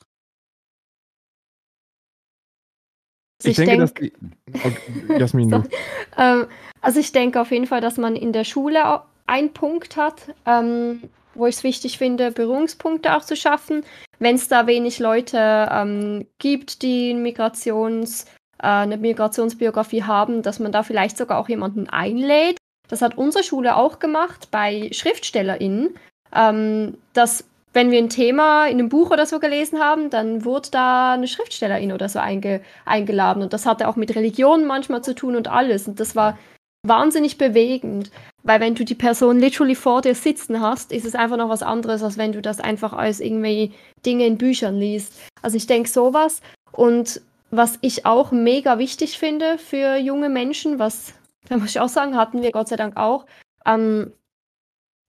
Ich, Ich denke, dass denk- die. Okay, Jasmin, du. Ähm, also ich denke auf jeden Fall, dass man in der Schule einen Punkt hat, ähm, wo ich es wichtig finde, Berührungspunkte auch zu schaffen. Wenn es da wenig Leute ähm, gibt, die Migrations, äh, eine Migrationsbiografie haben, dass man da vielleicht sogar auch jemanden einlädt. Das hat unsere Schule auch gemacht bei SchriftstellerInnen, ähm, dass wenn wir ein Thema in einem Buch oder so gelesen haben, dann wurde da eine Schriftstellerin oder so einge eingeladen. Und das hatte auch mit Religion manchmal zu tun und alles. Und das war wahnsinnig bewegend. Weil wenn du die Person literally vor dir sitzen hast, ist es einfach noch was anderes, als wenn du das einfach als irgendwie Dinge in Büchern liest. Also ich denke sowas. Und was ich auch mega wichtig finde für junge Menschen, was, da muss ich auch sagen, hatten wir Gott sei Dank auch, ähm,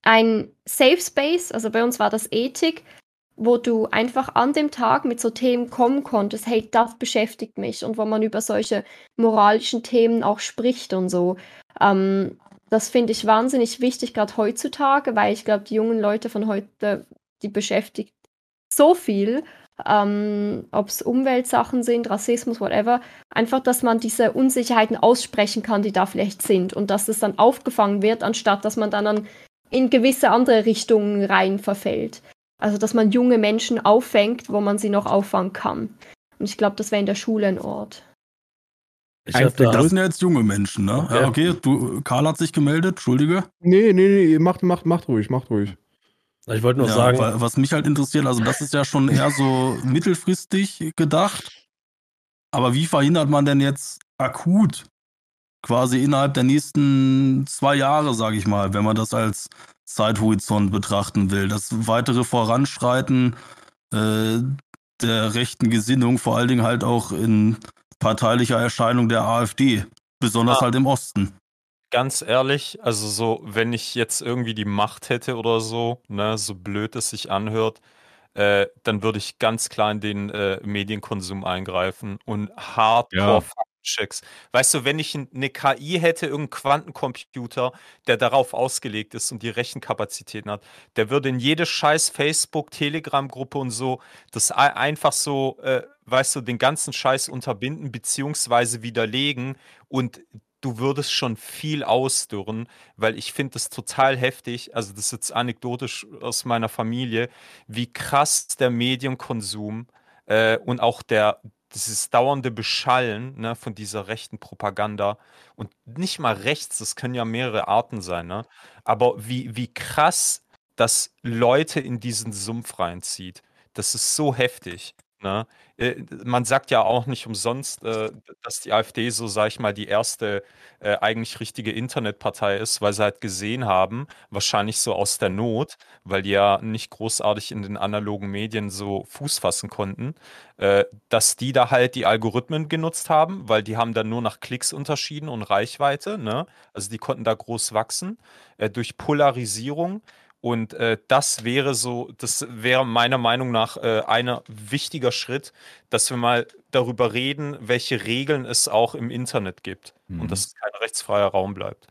ein Safe Space, also bei uns war das Ethik, wo du einfach an dem Tag mit so Themen kommen konntest, hey, das beschäftigt mich und wo man über solche moralischen Themen auch spricht und so. Ähm, das finde ich wahnsinnig wichtig, gerade heutzutage, weil ich glaube, die jungen Leute von heute, die beschäftigt so viel, ähm, ob es Umweltsachen sind, Rassismus, whatever, einfach, dass man diese Unsicherheiten aussprechen kann, die da vielleicht sind und dass es dann aufgefangen wird, anstatt dass man dann an, in gewisse andere Richtungen rein verfällt. Also, dass man junge Menschen auffängt, wo man sie noch auffangen kann. Und ich glaube, das wäre in der Schule ein Ort. Ich der da, Das sind ja jetzt junge Menschen, ne? Ja. okay, du, Karl hat sich gemeldet, Entschuldige. Nee, nee, nee, macht, macht, macht ruhig, macht ruhig. Ich wollte nur Ja, sagen, wa- was mich halt interessiert, also das ist ja schon eher so mittelfristig gedacht. Aber wie verhindert man denn jetzt akut quasi innerhalb der nächsten zwei Jahre, sage ich mal, wenn man das als Zeithorizont betrachten will, das weitere Voranschreiten äh, der rechten Gesinnung, vor allen Dingen halt auch in parteilicher Erscheinung der AfD, besonders Ah. halt im Osten. Ganz ehrlich, also so, wenn ich jetzt irgendwie die Macht hätte oder so, ne, so blöd es sich anhört, äh, dann würde ich ganz klar in den äh, Medienkonsum eingreifen und hardcore Ja. Faktenchecks. Weißt du, wenn ich eine KI hätte, irgendeinen Quantencomputer, der darauf ausgelegt ist und die Rechenkapazitäten hat, der würde in jede scheiß Facebook, Telegram-Gruppe und so das ei- einfach so, äh, weißt du, den ganzen Scheiß unterbinden beziehungsweise widerlegen und du würdest schon viel ausdürren, weil ich finde das total heftig, also das ist jetzt anekdotisch aus meiner Familie, wie krass der Medienkonsum äh, und auch der dieses dauernde Beschallen ne, von dieser rechten Propaganda und nicht mal rechts, das können ja mehrere Arten sein, ne? Aber wie, wie krass das Leute in diesen Sumpf reinzieht, das ist so heftig. Ne? Äh, Man sagt ja auch nicht umsonst, äh, dass die AfD so, sag ich mal, die erste äh, eigentlich richtige Internetpartei ist, weil sie halt gesehen haben, wahrscheinlich so aus der Not, weil die ja nicht großartig in den analogen Medien so Fuß fassen konnten, dass die da halt die Algorithmen genutzt haben, weil die haben dann nur nach Klicks unterschieden und Reichweite, ne? Also die konnten da groß wachsen durch Polarisierung. Und äh, das wäre so, das wäre meiner Meinung nach äh, ein wichtiger Schritt, dass wir mal darüber reden, welche Regeln es auch im Internet gibt Mhm. und dass es kein rechtsfreier Raum bleibt.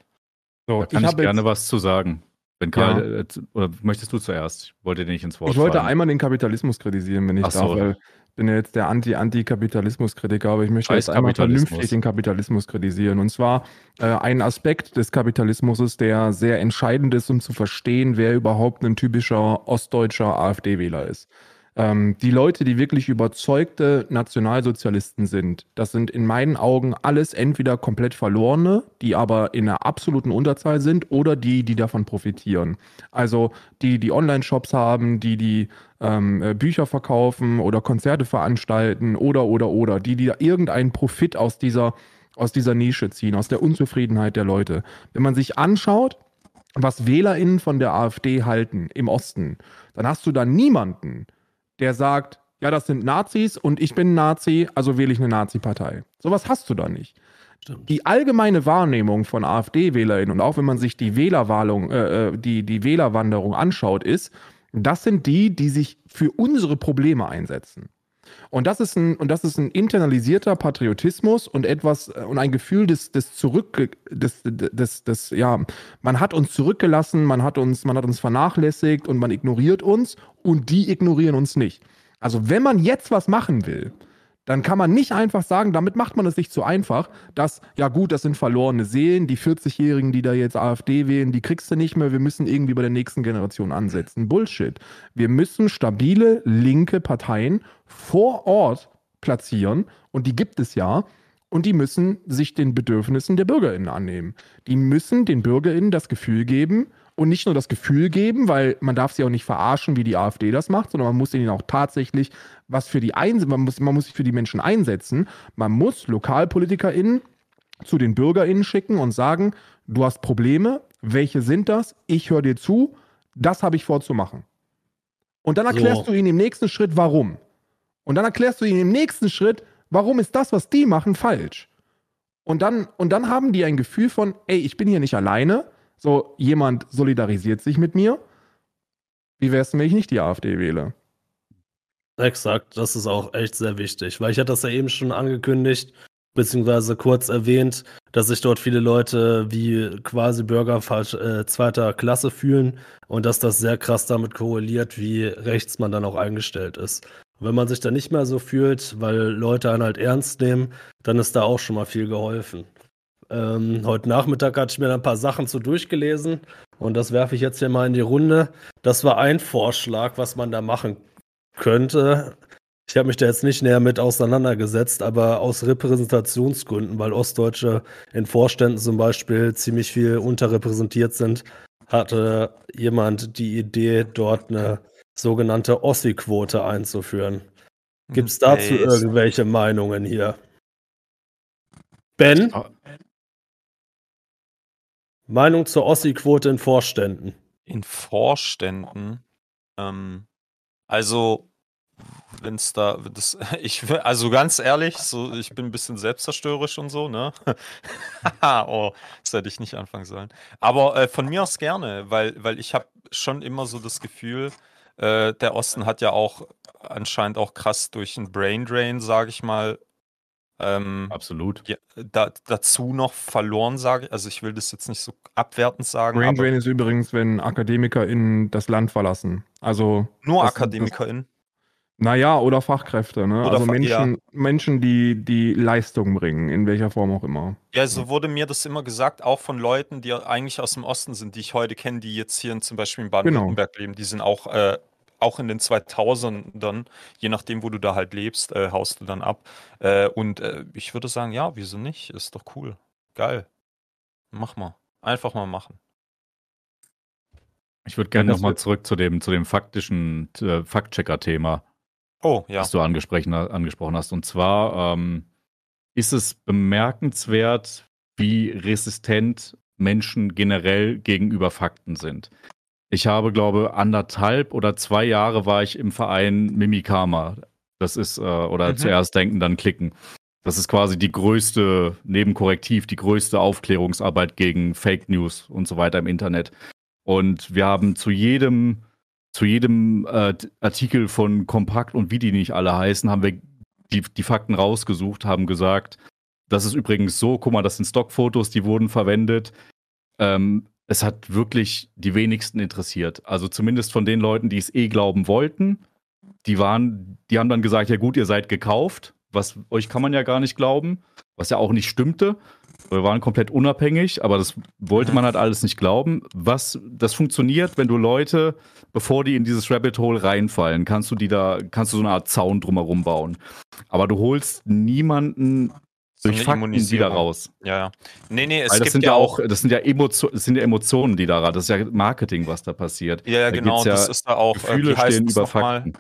So, Da kann ich, hab gerne jetzt, was zu sagen. Wenn Karl, äh, zu- oder möchtest du zuerst? Ich wollte dir nicht ins Wort ich wollte fallen. einmal den Kapitalismus kritisieren, wenn ich Ach so. darf, weil ich bin ja jetzt der Anti-Anti-Kapitalismus-Kritiker, aber ich möchte jetzt einmal vernünftig den Kapitalismus kritisieren. Und zwar äh, ein Aspekt des Kapitalismus, der sehr entscheidend ist, um zu verstehen, wer überhaupt ein typischer ostdeutscher AfD-Wähler ist. Ähm, die Leute, die wirklich überzeugte Nationalsozialisten sind, das sind in meinen Augen alles entweder komplett verlorene, die aber in einer absoluten Unterzahl sind, oder die, die davon profitieren. Also die, die Online-Shops haben, die, die ähm, äh, Bücher verkaufen oder Konzerte veranstalten oder, oder, oder, die, die irgendeinen Profit aus dieser, aus dieser Nische ziehen, aus der Unzufriedenheit der Leute. Wenn man sich anschaut, was WählerInnen von der AfD halten im Osten, dann hast du da niemanden, der sagt, ja, das sind Nazis und ich bin Nazi, also wähle ich eine Nazi-Partei. Sowas hast du da nicht. Stimmt. Die allgemeine Wahrnehmung von AfD-WählerInnen und auch wenn man sich die Wählerwahlung, äh, äh, die, die Wählerwanderung anschaut, ist, das sind die, die sich für unsere Probleme einsetzen. Und das ist ein, und das ist ein internalisierter Patriotismus und etwas äh, und ein Gefühl des, des Zurück, des, des, des, ja, man hat uns zurückgelassen, man hat uns, man hat uns vernachlässigt und man ignoriert uns und die ignorieren uns nicht. Also wenn man jetzt was machen will, dann kann man nicht einfach sagen, damit macht man es sich zu einfach, dass, ja gut, das sind verlorene Seelen, die 40-Jährigen, die da jetzt AfD wählen, die kriegst du nicht mehr, wir müssen irgendwie bei der nächsten Generation ansetzen. Bullshit. Wir müssen stabile linke Parteien vor Ort platzieren und die gibt es ja. Und die müssen sich den Bedürfnissen der BürgerInnen annehmen. Die müssen den BürgerInnen das Gefühl geben, und nicht nur das Gefühl geben, weil man darf sie auch nicht verarschen, wie die AfD das macht, sondern man muss ihnen auch tatsächlich was für die Einse man muss, man muss sich für die Menschen einsetzen. Man muss LokalpolitikerInnen zu den BürgerInnen schicken und sagen, du hast Probleme, welche sind das? Ich höre dir zu, das habe ich vorzumachen. Und dann erklärst So. du ihnen im nächsten Schritt, warum. Und dann erklärst du ihnen im nächsten Schritt, warum ist das, was die machen, falsch. Und dann, und dann haben die ein Gefühl von, ey, ich bin hier nicht alleine, so jemand solidarisiert sich mit mir. Wie wär's denn, wenn ich nicht die AfD wähle? Exakt, das ist auch echt sehr wichtig, weil ich hatte das ja eben schon angekündigt, beziehungsweise kurz erwähnt, dass sich dort viele Leute wie quasi Bürger äh, zweiter Klasse fühlen und dass das sehr krass damit korreliert, wie rechts man dann auch eingestellt ist. Wenn man sich da nicht mehr so fühlt, weil Leute einen halt ernst nehmen, dann ist da auch schon mal viel geholfen. Ähm, heute Nachmittag hatte ich mir ein paar Sachen zu durchgelesen und das werfe ich jetzt hier mal in die Runde. Das war ein Vorschlag, was man da machen könnte. Ich habe mich da jetzt nicht näher mit auseinandergesetzt, aber aus Repräsentationsgründen, weil Ostdeutsche in Vorständen zum Beispiel ziemlich viel unterrepräsentiert sind, hatte jemand die Idee, dort eine sogenannte Ossi-Quote einzuführen. Gibt es dazu Based. irgendwelche Meinungen hier? Ben? Meinung zur Ossi-Quote in Vorständen. In Vorständen. Ähm, also, wenn es da, das, ich also ganz ehrlich, so, ich bin ein bisschen selbstzerstörerisch und so, ne? oh, das hätte ich nicht anfangen sollen. Aber äh, von mir aus gerne, weil, weil ich habe schon immer so das Gefühl, äh, der Osten hat ja auch anscheinend auch krass durch einen Brain Drain, sage ich mal, ähm, Absolut. ja, da, dazu noch verloren, sage ich. Also ich will das jetzt nicht so abwertend sagen, Brain Drain ist übrigens, wenn AkademikerInnen das Land verlassen. Also, nur AkademikerInnen. naja, oder Fachkräfte, ne? Oder also Fa- Menschen, Menschen, die die Leistung bringen, in welcher Form auch immer. Ja, so wurde mir das immer gesagt, auch von Leuten, die eigentlich aus dem Osten sind, die ich heute kenne, die jetzt hier in, zum Beispiel in Genau. Baden-Württemberg leben. Die sind auch, äh, auch in den 2000ern, je nachdem, wo du da halt lebst, äh, haust du dann ab. Äh, und äh, ich würde sagen, ja, wieso nicht? Ist doch cool. Geil. Mach mal. Einfach mal machen. Ich würde gerne Ja, das nochmal zurück zu dem, zu dem faktischen äh, Faktchecker-Thema, Oh, ja. was du angesprochen, angesprochen hast. Und zwar ähm, ist es bemerkenswert, wie resistent Menschen generell gegenüber Fakten sind. Ich habe, glaube anderthalb oder zwei Jahre war ich im Verein Mimikama. Das ist, äh, oder Mhm. zuerst denken, dann klicken. Das ist quasi die größte, neben Korrektiv, die größte Aufklärungsarbeit gegen Fake News und so weiter im Internet. Und wir haben zu jedem, zu jedem äh, Artikel von Kompakt und wie die nicht alle heißen, haben wir die, die Fakten rausgesucht, haben gesagt, das ist übrigens so, guck mal, das sind Stockfotos, die wurden verwendet. Ähm, es hat wirklich die wenigsten interessiert. Also zumindest von den Leuten, die es eh glauben wollten. Die waren, die haben dann gesagt, ja gut, ihr seid gekauft. Was euch kann man ja gar nicht glauben, was ja auch nicht stimmte. Wir waren komplett unabhängig, aber das wollte man halt alles nicht glauben. Was, das funktioniert, wenn du Leute, bevor die in dieses Rabbit Hole reinfallen, kannst du die da, kannst du so eine Art Zaun drumherum bauen. Aber du holst niemanden durch eine Fakten wieder raus. Ja, ja. Nee, nee, es Weil das gibt sind ja auch. das sind ja, Emotio das sind ja Emotionen, die da, das ist ja Marketing, was da passiert. Ja, ja, Da genau. ja das ist da auch. Äh, Gefühle wie heißt stehen das über nochmal? Fakten.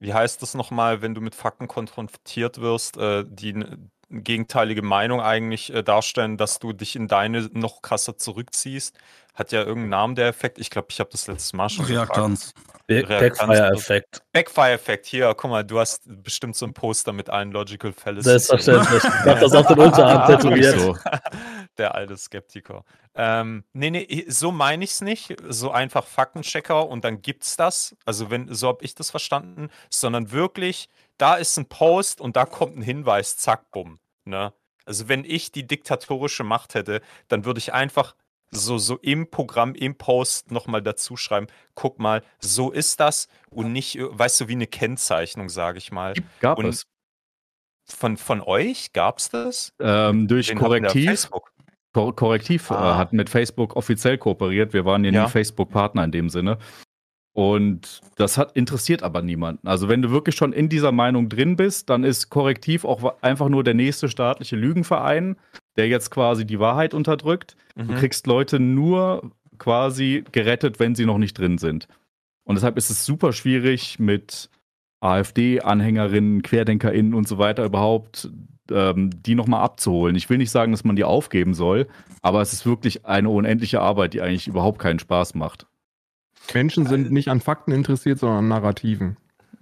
Wie heißt das nochmal, wenn du mit Fakten konfrontiert wirst, äh, die eine gegenteilige Meinung eigentlich äh, darstellen, dass du dich in deine noch krasser zurückziehst? Hat ja irgendeinen Namen der Effekt. Ich glaube, ich habe das letztes Mal schon gefragt. Reaktanz. Backfire-Effekt. Backfire-Effekt. Hier, guck mal, du hast bestimmt so ein Poster mit allen Logical Fallacies. Selbstverständlich. Ich hab das auf den Unterarm tätowiert. so. Der alte Skeptiker. Ähm, nee, nee, so meine ich es nicht. So einfach Faktenchecker und dann gibt's das. Also, wenn, so habe ich das verstanden, sondern wirklich, da ist ein Post und da kommt ein Hinweis, zack, bumm. Ne? Also, wenn ich die diktatorische Macht hätte, dann würde ich einfach so, so im Programm, im Post nochmal dazu schreiben, guck mal, so ist das und nicht, äh, weißt du, wie eine Kennzeichnung, sage ich mal. Gab Und es. Von, von euch gab's das? Ähm, durch wir? Korrektiv. Facebook. Kor Korrektiv äh, Ah. hat mit Facebook offiziell kooperiert. Wir waren ja nie Ja. Facebook-Partner in dem Sinne. Und das hat interessiert aber niemanden. Also wenn du wirklich schon in dieser Meinung drin bist, dann ist Korrektiv auch einfach nur der nächste staatliche Lügenverein, der jetzt quasi die Wahrheit unterdrückt. Du Mhm. kriegst Leute nur quasi gerettet, wenn sie noch nicht drin sind. Und deshalb ist es super schwierig mit AfD-Anhängerinnen, QuerdenkerInnen und so weiter überhaupt ähm, die nochmal abzuholen. Ich will nicht sagen, dass man die aufgeben soll, aber es ist wirklich eine unendliche Arbeit, die eigentlich überhaupt keinen Spaß macht. Menschen sind nicht an Fakten interessiert, sondern an Narrativen.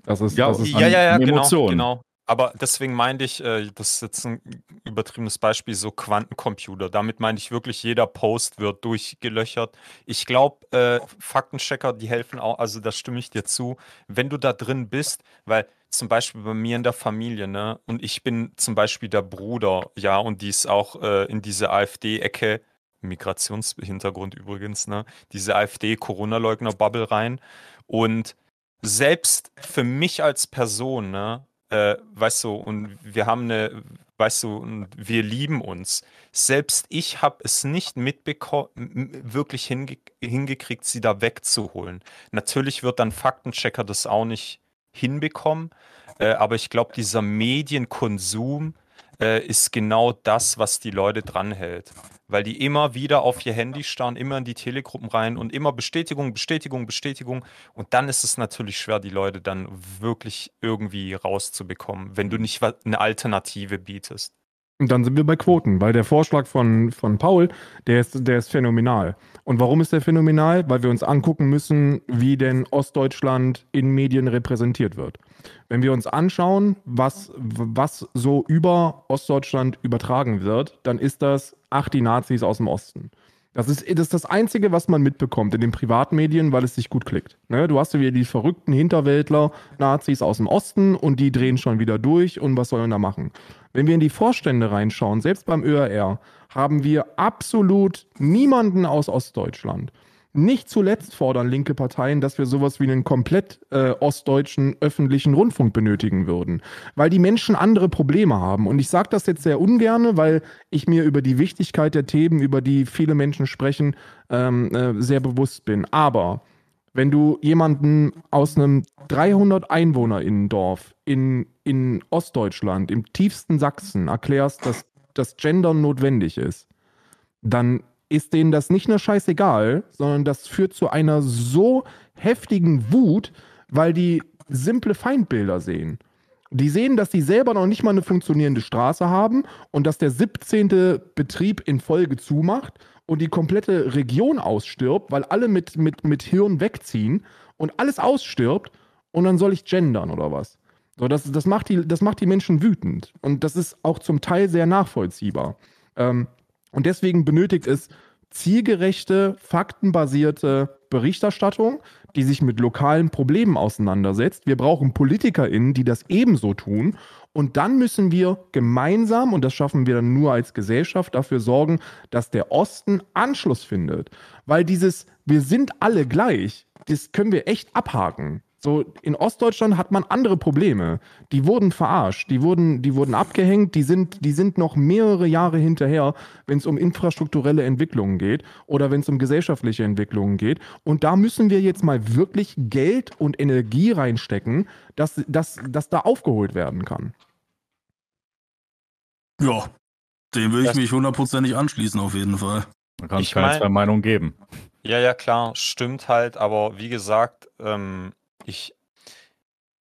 Das ist, Ja, das ist Ja, ja, ja, genau, Emotionen. genau. Aber deswegen meinte ich, äh, das ist jetzt ein übertriebenes Beispiel, so Quantencomputer. Damit meine ich wirklich, jeder Post wird durchgelöchert. Ich glaube, äh, Faktenchecker, die helfen auch, also da stimme ich dir zu, wenn du da drin bist, weil zum Beispiel bei mir in der Familie, ne, und ich bin zum Beispiel der Bruder, ja, und die ist auch äh, in diese AfD-Ecke, Migrationshintergrund übrigens, ne, diese AfD-Corona-Leugner-Bubble rein. Und selbst für mich als Person, ne, äh, weißt du, und wir haben eine, weißt du, und wir lieben uns. Selbst ich habe es nicht mitbekommen, wirklich hinge hingekriegt, sie da wegzuholen. Natürlich wird dann Faktenchecker das auch nicht hinbekommen, äh, aber ich glaube, dieser Medienkonsum äh, ist genau das, was die Leute dranhält. Weil die immer wieder auf ihr Handy starren, immer in die Telegruppen rein und immer Bestätigung, Bestätigung, Bestätigung. Und dann ist es natürlich schwer, die Leute dann wirklich irgendwie rauszubekommen, wenn du nicht eine Alternative bietest. Und dann sind wir bei Quoten, weil der Vorschlag von, von Paul, der ist, der ist phänomenal. Und warum ist der phänomenal? Weil wir uns angucken müssen, wie denn Ostdeutschland in Medien repräsentiert wird. Wenn wir uns anschauen, was, was so über Ostdeutschland übertragen wird, dann ist das, ach, die Nazis aus dem Osten. Das ist, das ist das Einzige, was man mitbekommt in den Privatmedien, weil es sich gut klickt. Ne? Du hast ja wieder die verrückten Hinterwäldler, Nazis aus dem Osten und die drehen schon wieder durch und was sollen da machen? Wenn wir in die Vorstände reinschauen, selbst beim ÖRR, haben wir absolut niemanden aus Ostdeutschland. Nicht zuletzt fordern linke Parteien, dass wir sowas wie einen komplett äh, ostdeutschen öffentlichen Rundfunk benötigen würden, weil die Menschen andere Probleme haben. Und ich sage das jetzt sehr ungerne, weil ich mir über die Wichtigkeit der Themen, über die viele Menschen sprechen, ähm, äh, sehr bewusst bin. Aber wenn du jemanden aus einem 300 Einwohnerinnendorf in, in Ostdeutschland, im tiefsten Sachsen, erklärst, dass das Gendern notwendig ist, dann ist denen das nicht nur scheißegal, sondern das führt zu einer so heftigen Wut, weil die simple Feindbilder sehen. Die sehen, dass die selber noch nicht mal eine funktionierende Straße haben und dass der 17. Betrieb in Folge zumacht und die komplette Region ausstirbt, weil alle mit, mit, mit Hirn wegziehen und alles ausstirbt und dann soll ich gendern oder was? So, das, das, macht die, das macht die Menschen wütend und das ist auch zum Teil sehr nachvollziehbar. Ähm, und deswegen benötigt es zielgerechte, faktenbasierte Berichterstattung, die sich mit lokalen Problemen auseinandersetzt. Wir brauchen PolitikerInnen, die das ebenso tun. Und dann müssen wir gemeinsam, und das schaffen wir dann nur als Gesellschaft, dafür sorgen, dass der Osten Anschluss findet. Weil dieses, wir sind alle gleich, das können wir echt abhaken. So, in Ostdeutschland hat man andere Probleme. Die wurden verarscht, die wurden, die wurden abgehängt, die sind, die sind noch mehrere Jahre hinterher, wenn es um infrastrukturelle Entwicklungen geht oder wenn es um gesellschaftliche Entwicklungen geht. Und da müssen wir jetzt mal wirklich Geld und Energie reinstecken, dass, dass, dass da aufgeholt werden kann. Ja, dem würde ich mich hundertprozentig anschließen, auf jeden Fall. Da kann es Ich keine mein- zwei Meinungen geben. Ja, ja, klar, stimmt halt, aber wie gesagt, ähm, ich,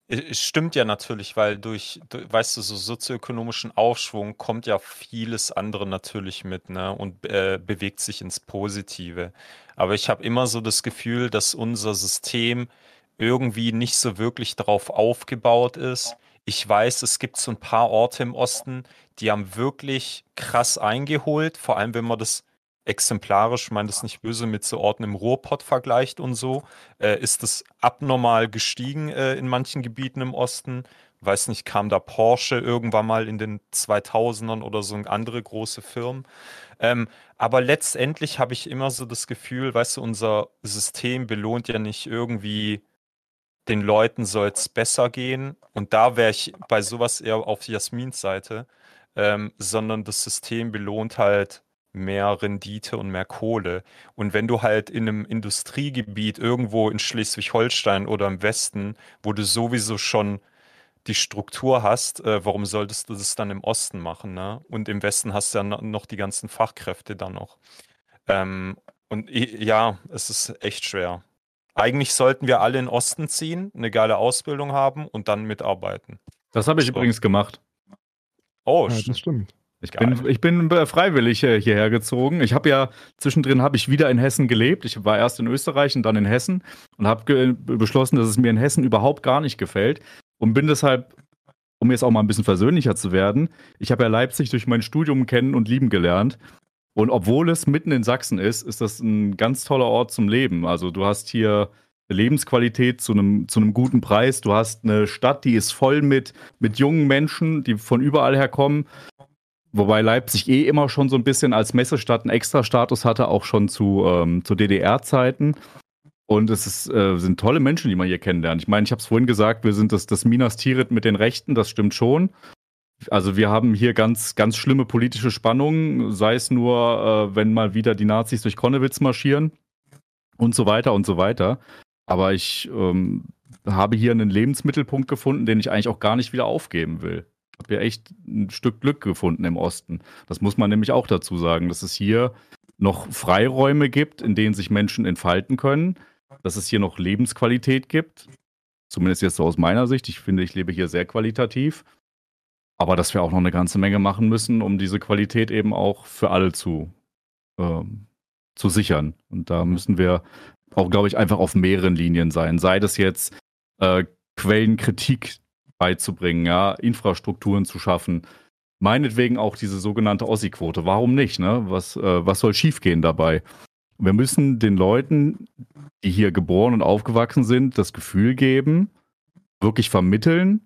es stimmt ja natürlich, weil durch, du- weißt du, so sozioökonomischen Aufschwung kommt ja vieles andere natürlich mit, ne, und äh, bewegt sich ins Positive. Aber ich habe immer so das Gefühl, dass unser System irgendwie nicht so wirklich darauf aufgebaut ist. Ich weiß, es gibt so ein paar Orte im Osten, die haben wirklich krass eingeholt, vor allem wenn man das exemplarisch, ich meine das nicht böse, mit so Orten im Ruhrpott vergleicht und so, äh, ist es abnormal gestiegen äh, in manchen Gebieten im Osten. Weiß nicht, kam da Porsche irgendwann mal in den 2000ern oder so andere große Firmen. Ähm, aber letztendlich habe ich immer so das Gefühl, weißt du, unser System belohnt ja nicht irgendwie den Leuten soll es besser gehen. Und da wäre ich bei sowas eher auf Jasmins Seite, ähm, sondern das System belohnt halt mehr Rendite und mehr Kohle. Und wenn du halt in einem Industriegebiet irgendwo in Schleswig-Holstein oder im Westen, wo du sowieso schon die Struktur hast, äh, warum solltest du das dann im Osten machen, ne? Und im Westen hast du ja no- noch die ganzen Fachkräfte dann noch. Ähm, und ja, es ist echt schwer. Eigentlich sollten wir alle in den Osten ziehen, eine geile Ausbildung haben und dann mitarbeiten. Das habe ich So. übrigens gemacht. Oh, Ja, das stimmt. Ich bin, ich bin freiwillig äh, hierher gezogen. Ich habe ja zwischendrin habe ich wieder in Hessen gelebt. Ich war erst in Österreich und dann in Hessen und habe beschlossen, dass es mir in Hessen überhaupt gar nicht gefällt und bin deshalb, um jetzt auch mal ein bisschen versöhnlicher zu werden, ich habe ja Leipzig durch mein Studium kennen und lieben gelernt. Und obwohl es mitten in Sachsen ist, ist das ein ganz toller Ort zum Leben. Also du hast hier eine Lebensqualität zu einem, zu einem guten Preis. Du hast eine Stadt, die ist voll mit, mit jungen Menschen, die von überall her kommen. Wobei Leipzig eh immer schon so ein bisschen als Messestadt einen Extra-Status hatte, auch schon zu, ähm, zu DDR-Zeiten. Und es ist, äh, sind tolle Menschen, die man hier kennenlernt. Ich meine, ich habe es vorhin gesagt, wir sind das, das Minas Tirith mit den Rechten, das stimmt schon. Also wir haben hier ganz, ganz schlimme politische Spannungen, sei es nur, äh, wenn mal wieder die Nazis durch Konnewitz marschieren und so weiter und so weiter. Aber ich ähm, habe hier einen Lebensmittelpunkt gefunden, den ich eigentlich auch gar nicht wieder aufgeben will. Hier echt ein Stück Glück gefunden im Osten. Das muss man nämlich auch dazu sagen, dass es hier noch Freiräume gibt, in denen sich Menschen entfalten können, dass es hier noch Lebensqualität gibt. Zumindest jetzt so aus meiner Sicht. Ich finde, ich lebe hier sehr qualitativ. aber dass wir auch noch eine ganze Menge machen müssen, um diese Qualität eben auch für alle zu, ähm, zu sichern. Und da müssen wir auch, glaube ich, einfach auf mehreren Linien sein. Sei das jetzt äh, Quellenkritik beizubringen, ja, Infrastrukturen zu schaffen, meinetwegen auch diese sogenannte Ossi-Quote. Warum nicht? Ne? Was, äh, was soll schiefgehen dabei? Wir müssen den Leuten, die hier geboren und aufgewachsen sind, das Gefühl geben, wirklich vermitteln,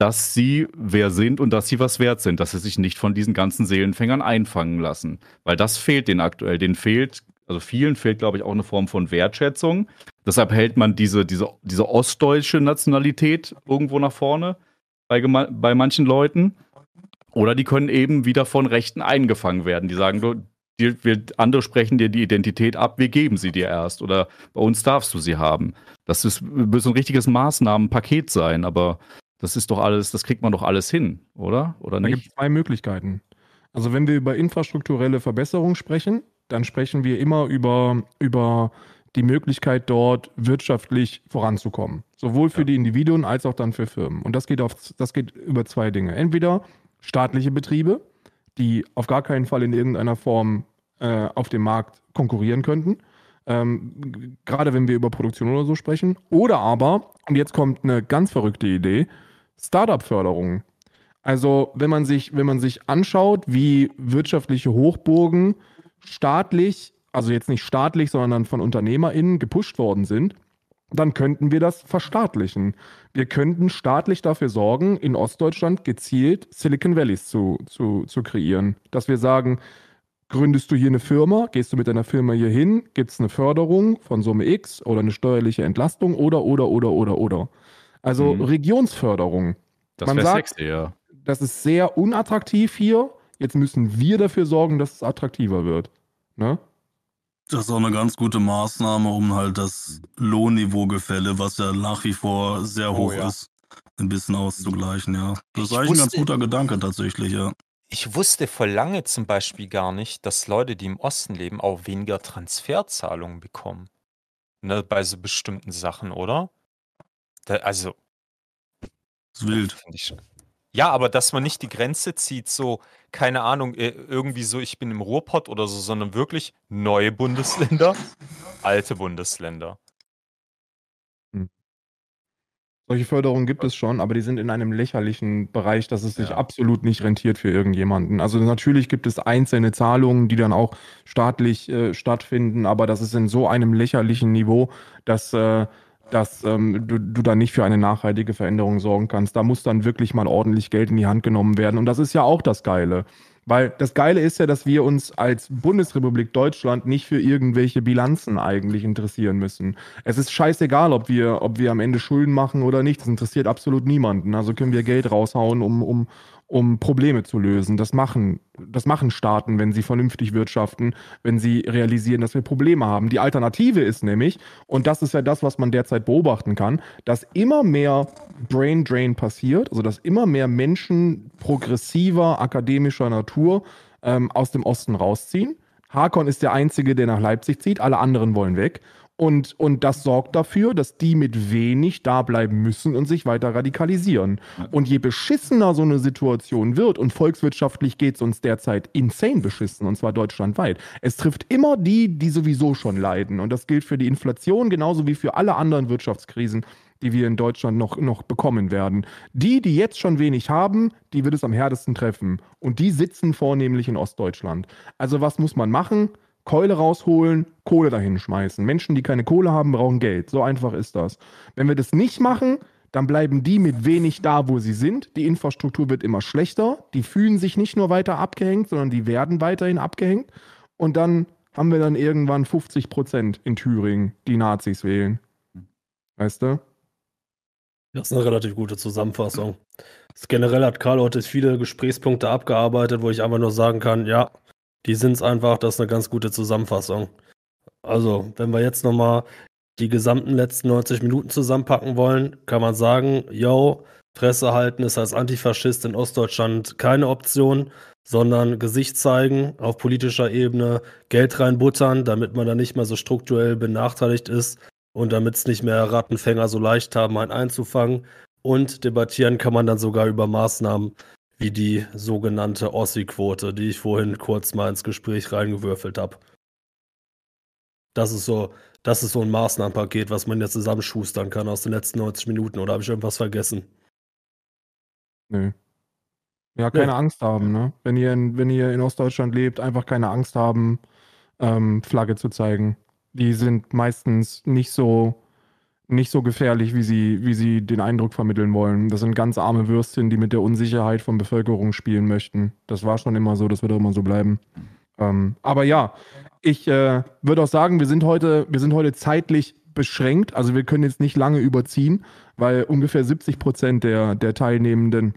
dass sie wer sind und dass sie was wert sind, dass sie sich nicht von diesen ganzen Seelenfängern einfangen lassen. Weil das fehlt denen aktuell. Denen fehlt, also vielen fehlt, glaube ich, auch eine Form von Wertschätzung. Deshalb hält man diese, diese, diese ostdeutsche Nationalität irgendwo nach vorne bei, bei manchen Leuten. Oder die können eben wieder von Rechten eingefangen werden. Die sagen, du, die, wir, andere sprechen dir die Identität ab, wir geben sie dir erst. Oder bei uns darfst du sie haben. Das ist, wird so ein richtiges Maßnahmenpaket sein, aber das ist doch alles, das kriegt man doch alles hin, oder? Oder nicht? Da gibt es zwei Möglichkeiten. Also wenn wir über infrastrukturelle Verbesserung sprechen, dann sprechen wir immer über, über die Möglichkeit, dort wirtschaftlich voranzukommen. Sowohl für ja. die Individuen als auch dann für Firmen. Und das geht, auf, das geht über zwei Dinge. Entweder staatliche Betriebe, die auf gar keinen Fall in irgendeiner Form äh, auf dem Markt konkurrieren könnten. Ähm, gerade wenn wir über Produktion oder so sprechen. Oder aber, und jetzt kommt eine ganz verrückte Idee, Startup-Förderung. Also, wenn man sich, wenn man sich anschaut, wie wirtschaftliche Hochburgen staatlich, also jetzt nicht staatlich, sondern von UnternehmerInnen gepusht worden sind, dann könnten wir das verstaatlichen. Wir könnten staatlich dafür sorgen, in Ostdeutschland gezielt Silicon Valleys zu, zu, zu kreieren. Dass wir sagen, gründest du hier eine Firma, gehst du mit deiner Firma hier hin, gibt es eine Förderung von Summe X oder eine steuerliche Entlastung oder, oder, oder, oder, oder. Also mhm. Regionsförderung. Das wäre sexy, ja. Das ist sehr unattraktiv hier. Jetzt müssen wir dafür sorgen, dass es attraktiver wird. Ne? Das ist auch eine ganz gute Maßnahme, um halt das Lohnniveaugefälle, was ja nach wie vor sehr oh, hoch ja. ist, ein bisschen auszugleichen, ja. Das ist eigentlich wusste, ein ganz guter Gedanke tatsächlich, ja. Ich wusste vor lange zum Beispiel gar nicht, dass Leute, die im Osten leben, auch weniger Transferzahlungen bekommen. Ne, bei so bestimmten Sachen, oder? Da, also. Das ist wild. Ich, ja, aber dass man nicht die Grenze zieht, so, keine Ahnung, äh, irgendwie so, ich bin im Ruhrpott oder so, sondern wirklich neue Bundesländer, alte Bundesländer. Hm. Solche Förderungen gibt es schon, aber die sind in einem lächerlichen Bereich, dass es sich ja. absolut nicht rentiert für irgendjemanden. Also natürlich gibt es einzelne Zahlungen, die dann auch staatlich äh, stattfinden, aber das ist in so einem lächerlichen Niveau, dass äh, dass ähm, du, du dann nicht für eine nachhaltige Veränderung sorgen kannst. Da muss dann wirklich mal ordentlich Geld in die Hand genommen werden. Und das ist ja auch das Geile. Weil das Geile ist ja, dass wir uns als Bundesrepublik Deutschland nicht für irgendwelche Bilanzen eigentlich interessieren müssen. Es ist scheißegal, ob wir, ob wir am Ende Schulden machen oder nicht. Das interessiert absolut niemanden. Also können wir Geld raushauen, um, um, um Probleme zu lösen. Das machen, das machen Staaten, wenn sie vernünftig wirtschaften, wenn sie realisieren, dass wir Probleme haben. Die Alternative ist nämlich, und das ist ja das, was man derzeit beobachten kann, dass immer mehr Brain Drain passiert, also dass immer mehr Menschen progressiver, akademischer Natur ähm, aus dem Osten rausziehen. Hakon ist der Einzige, der nach Leipzig zieht, alle anderen wollen weg. Und, und das sorgt dafür, dass die mit wenig da bleiben müssen und sich weiter radikalisieren. Und je beschissener so eine Situation wird, und volkswirtschaftlich geht es uns derzeit insane beschissen, und zwar deutschlandweit, es trifft immer die, die sowieso schon leiden. Und das gilt für die Inflation genauso wie für alle anderen Wirtschaftskrisen, die wir in Deutschland noch, noch bekommen werden. Die, die jetzt schon wenig haben, die wird es am härtesten treffen. Und die sitzen vornehmlich in Ostdeutschland. Also was muss man machen? Keule rausholen, Kohle dahin schmeißen. Menschen, die keine Kohle haben, brauchen Geld. So einfach ist das. Wenn wir das nicht machen, dann bleiben die mit wenig da, wo sie sind. Die Infrastruktur wird immer schlechter. Die fühlen sich nicht nur weiter abgehängt, sondern die werden weiterhin abgehängt. Und dann haben wir dann irgendwann 50 Prozent in Thüringen, die Nazis wählen. Weißt du? Das ist eine relativ gute Zusammenfassung. Generell hat Karl heute viele Gesprächspunkte abgearbeitet, wo ich einfach nur sagen kann, ja, die sind es einfach, das ist eine ganz gute Zusammenfassung. Also, wenn wir jetzt nochmal die gesamten letzten 90 Minuten zusammenpacken wollen, kann man sagen, yo, Fresse halten ist als Antifaschist in Ostdeutschland keine Option, sondern Gesicht zeigen auf politischer Ebene, Geld reinbuttern, damit man da nicht mehr so strukturell benachteiligt ist und damit es nicht mehr Rattenfänger so leicht haben, einen einzufangen. Und debattieren kann man dann sogar über Maßnahmen wie die sogenannte Ossi-Quote, die ich vorhin kurz mal ins Gespräch reingewürfelt habe. Das ist so, das ist so ein Maßnahmenpaket, was man jetzt zusammenschustern kann aus den letzten 90 Minuten. Oder habe ich irgendwas vergessen? Nö. Ja, keine Nee. Angst haben, ne? Wenn ihr in, wenn ihr in Ostdeutschland lebt, einfach keine Angst haben, ähm, Flagge zu zeigen. Die sind meistens nicht so, nicht so gefährlich, wie sie, wie sie den Eindruck vermitteln wollen. Das sind ganz arme Würstchen, die mit der Unsicherheit von Bevölkerung spielen möchten. Das war schon immer so, das wird auch immer so bleiben. Ähm, aber ja, ich äh, würde auch sagen, wir sind heute, wir sind heute zeitlich beschränkt. Also wir können jetzt nicht lange überziehen, weil ungefähr 70 Prozent der, der Teilnehmenden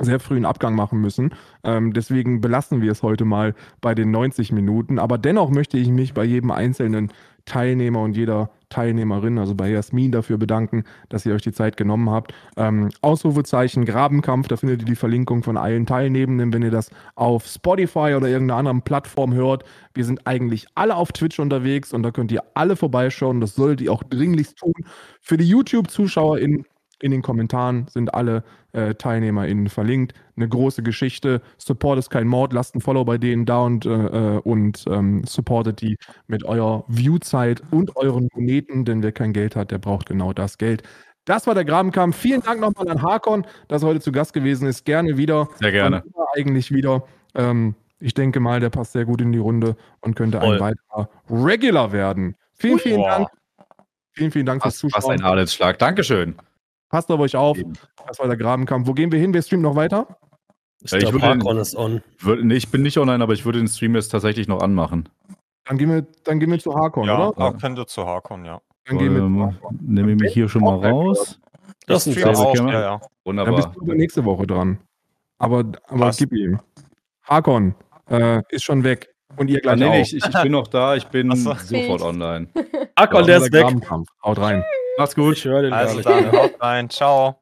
sehr frühen Abgang machen müssen. Ähm, deswegen belassen wir es heute mal bei den 90 Minuten. Aber dennoch möchte ich mich bei jedem einzelnen Teilnehmer und jeder Teilnehmerin, also bei Jasmin, dafür bedanken, dass ihr euch die Zeit genommen habt. Ähm, Ausrufezeichen Grabenkampf, da findet ihr die Verlinkung von allen Teilnehmenden, wenn ihr das auf Spotify oder irgendeiner anderen Plattform hört. Wir sind eigentlich alle auf Twitch unterwegs und da könnt ihr alle vorbeischauen. Das solltet ihr auch dringlichst tun. Für die YouTube-ZuschauerInnen in den Kommentaren sind alle äh, TeilnehmerInnen verlinkt. Eine große Geschichte. Support ist kein Mord. Lasst ein Follow bei denen da und, äh, und ähm, supportet die mit eurer Viewzeit und euren Moneten, denn wer kein Geld hat, der braucht genau das Geld. Das war der Grabenkampf. Vielen Dank nochmal an Harkon, dass er heute zu Gast gewesen ist. Gerne wieder. Sehr gerne. Eigentlich wieder. Ähm, ich denke mal, der passt sehr gut in die Runde und könnte ein Voll. weiterer Regular werden. Vielen, vielen Boah. Dank. Vielen, vielen Dank fürs Was, was Zuschauen. ein Adelsschlag. Dankeschön. Passt auf euch auf. Das war der Grabenkampf. Wo gehen wir hin? Wer streamt noch weiter? Ich Ja, ich würde den- on. Würde, nee, ich bin nicht online, aber ich würde den Stream jetzt tatsächlich noch anmachen. Dann gehen wir, dann gehen wir zu Harkon, Ja, oder? auch könnte zu Harkon, ja. Dann gehen wir Ähm, nehme ich mich hier schon mal raus. Das ist ein auch, ja, ja. Dann bist Wunderbar. du nächste Woche dran. Aber, aber Passt. gib ihm. Harkon äh, ist schon weg. Und ihr Ah, gleich nee, auch. nee, ich, ich bin noch da, ich bin so. sofort online. Parkon, Das der ist weg. Haut rein. Macht's gut. Ich höre den Also dann, haut rein. Ciao.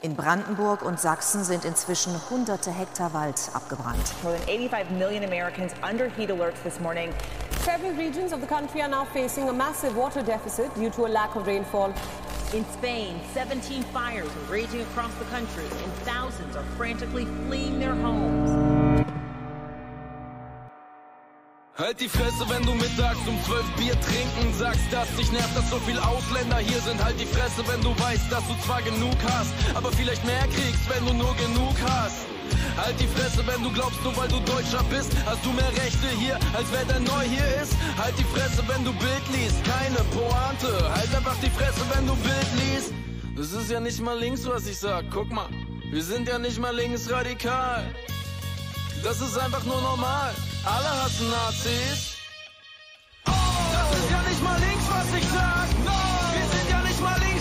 In Brandenburg und Sachsen sind inzwischen hunderte Hektar Wald abgebrannt. More than 85 million Americans under heat alerts this morning. Several regions of the country are now facing a massive water deficit due to a lack of rainfall. In Spain, 17 fires are raging across the country, and thousands are frantically fleeing their homes. Halt die Fresse, wenn du mittags um 12 Bier trinken sagst, dass dich nervt, dass so viel Ausländer hier sind. Halt die Fresse, wenn du weißt, dass du zwar genug hast, aber vielleicht mehr kriegst, wenn du nur genug hast. Halt die Fresse, wenn du glaubst, nur weil du Deutscher bist, hast du mehr Rechte hier, als wer denn neu hier ist. Halt die Fresse, wenn du Bild liest, keine Pointe. Halt einfach die Fresse, wenn du Bild liest. Das ist ja nicht mal links, was ich sag, guck mal. Wir sind ja nicht mal linksradikal. Das ist einfach nur normal. Alle hassen Nazis. Oh, das ist ja nicht mal links, was ich sag. No. Wir sind ja nicht mal links.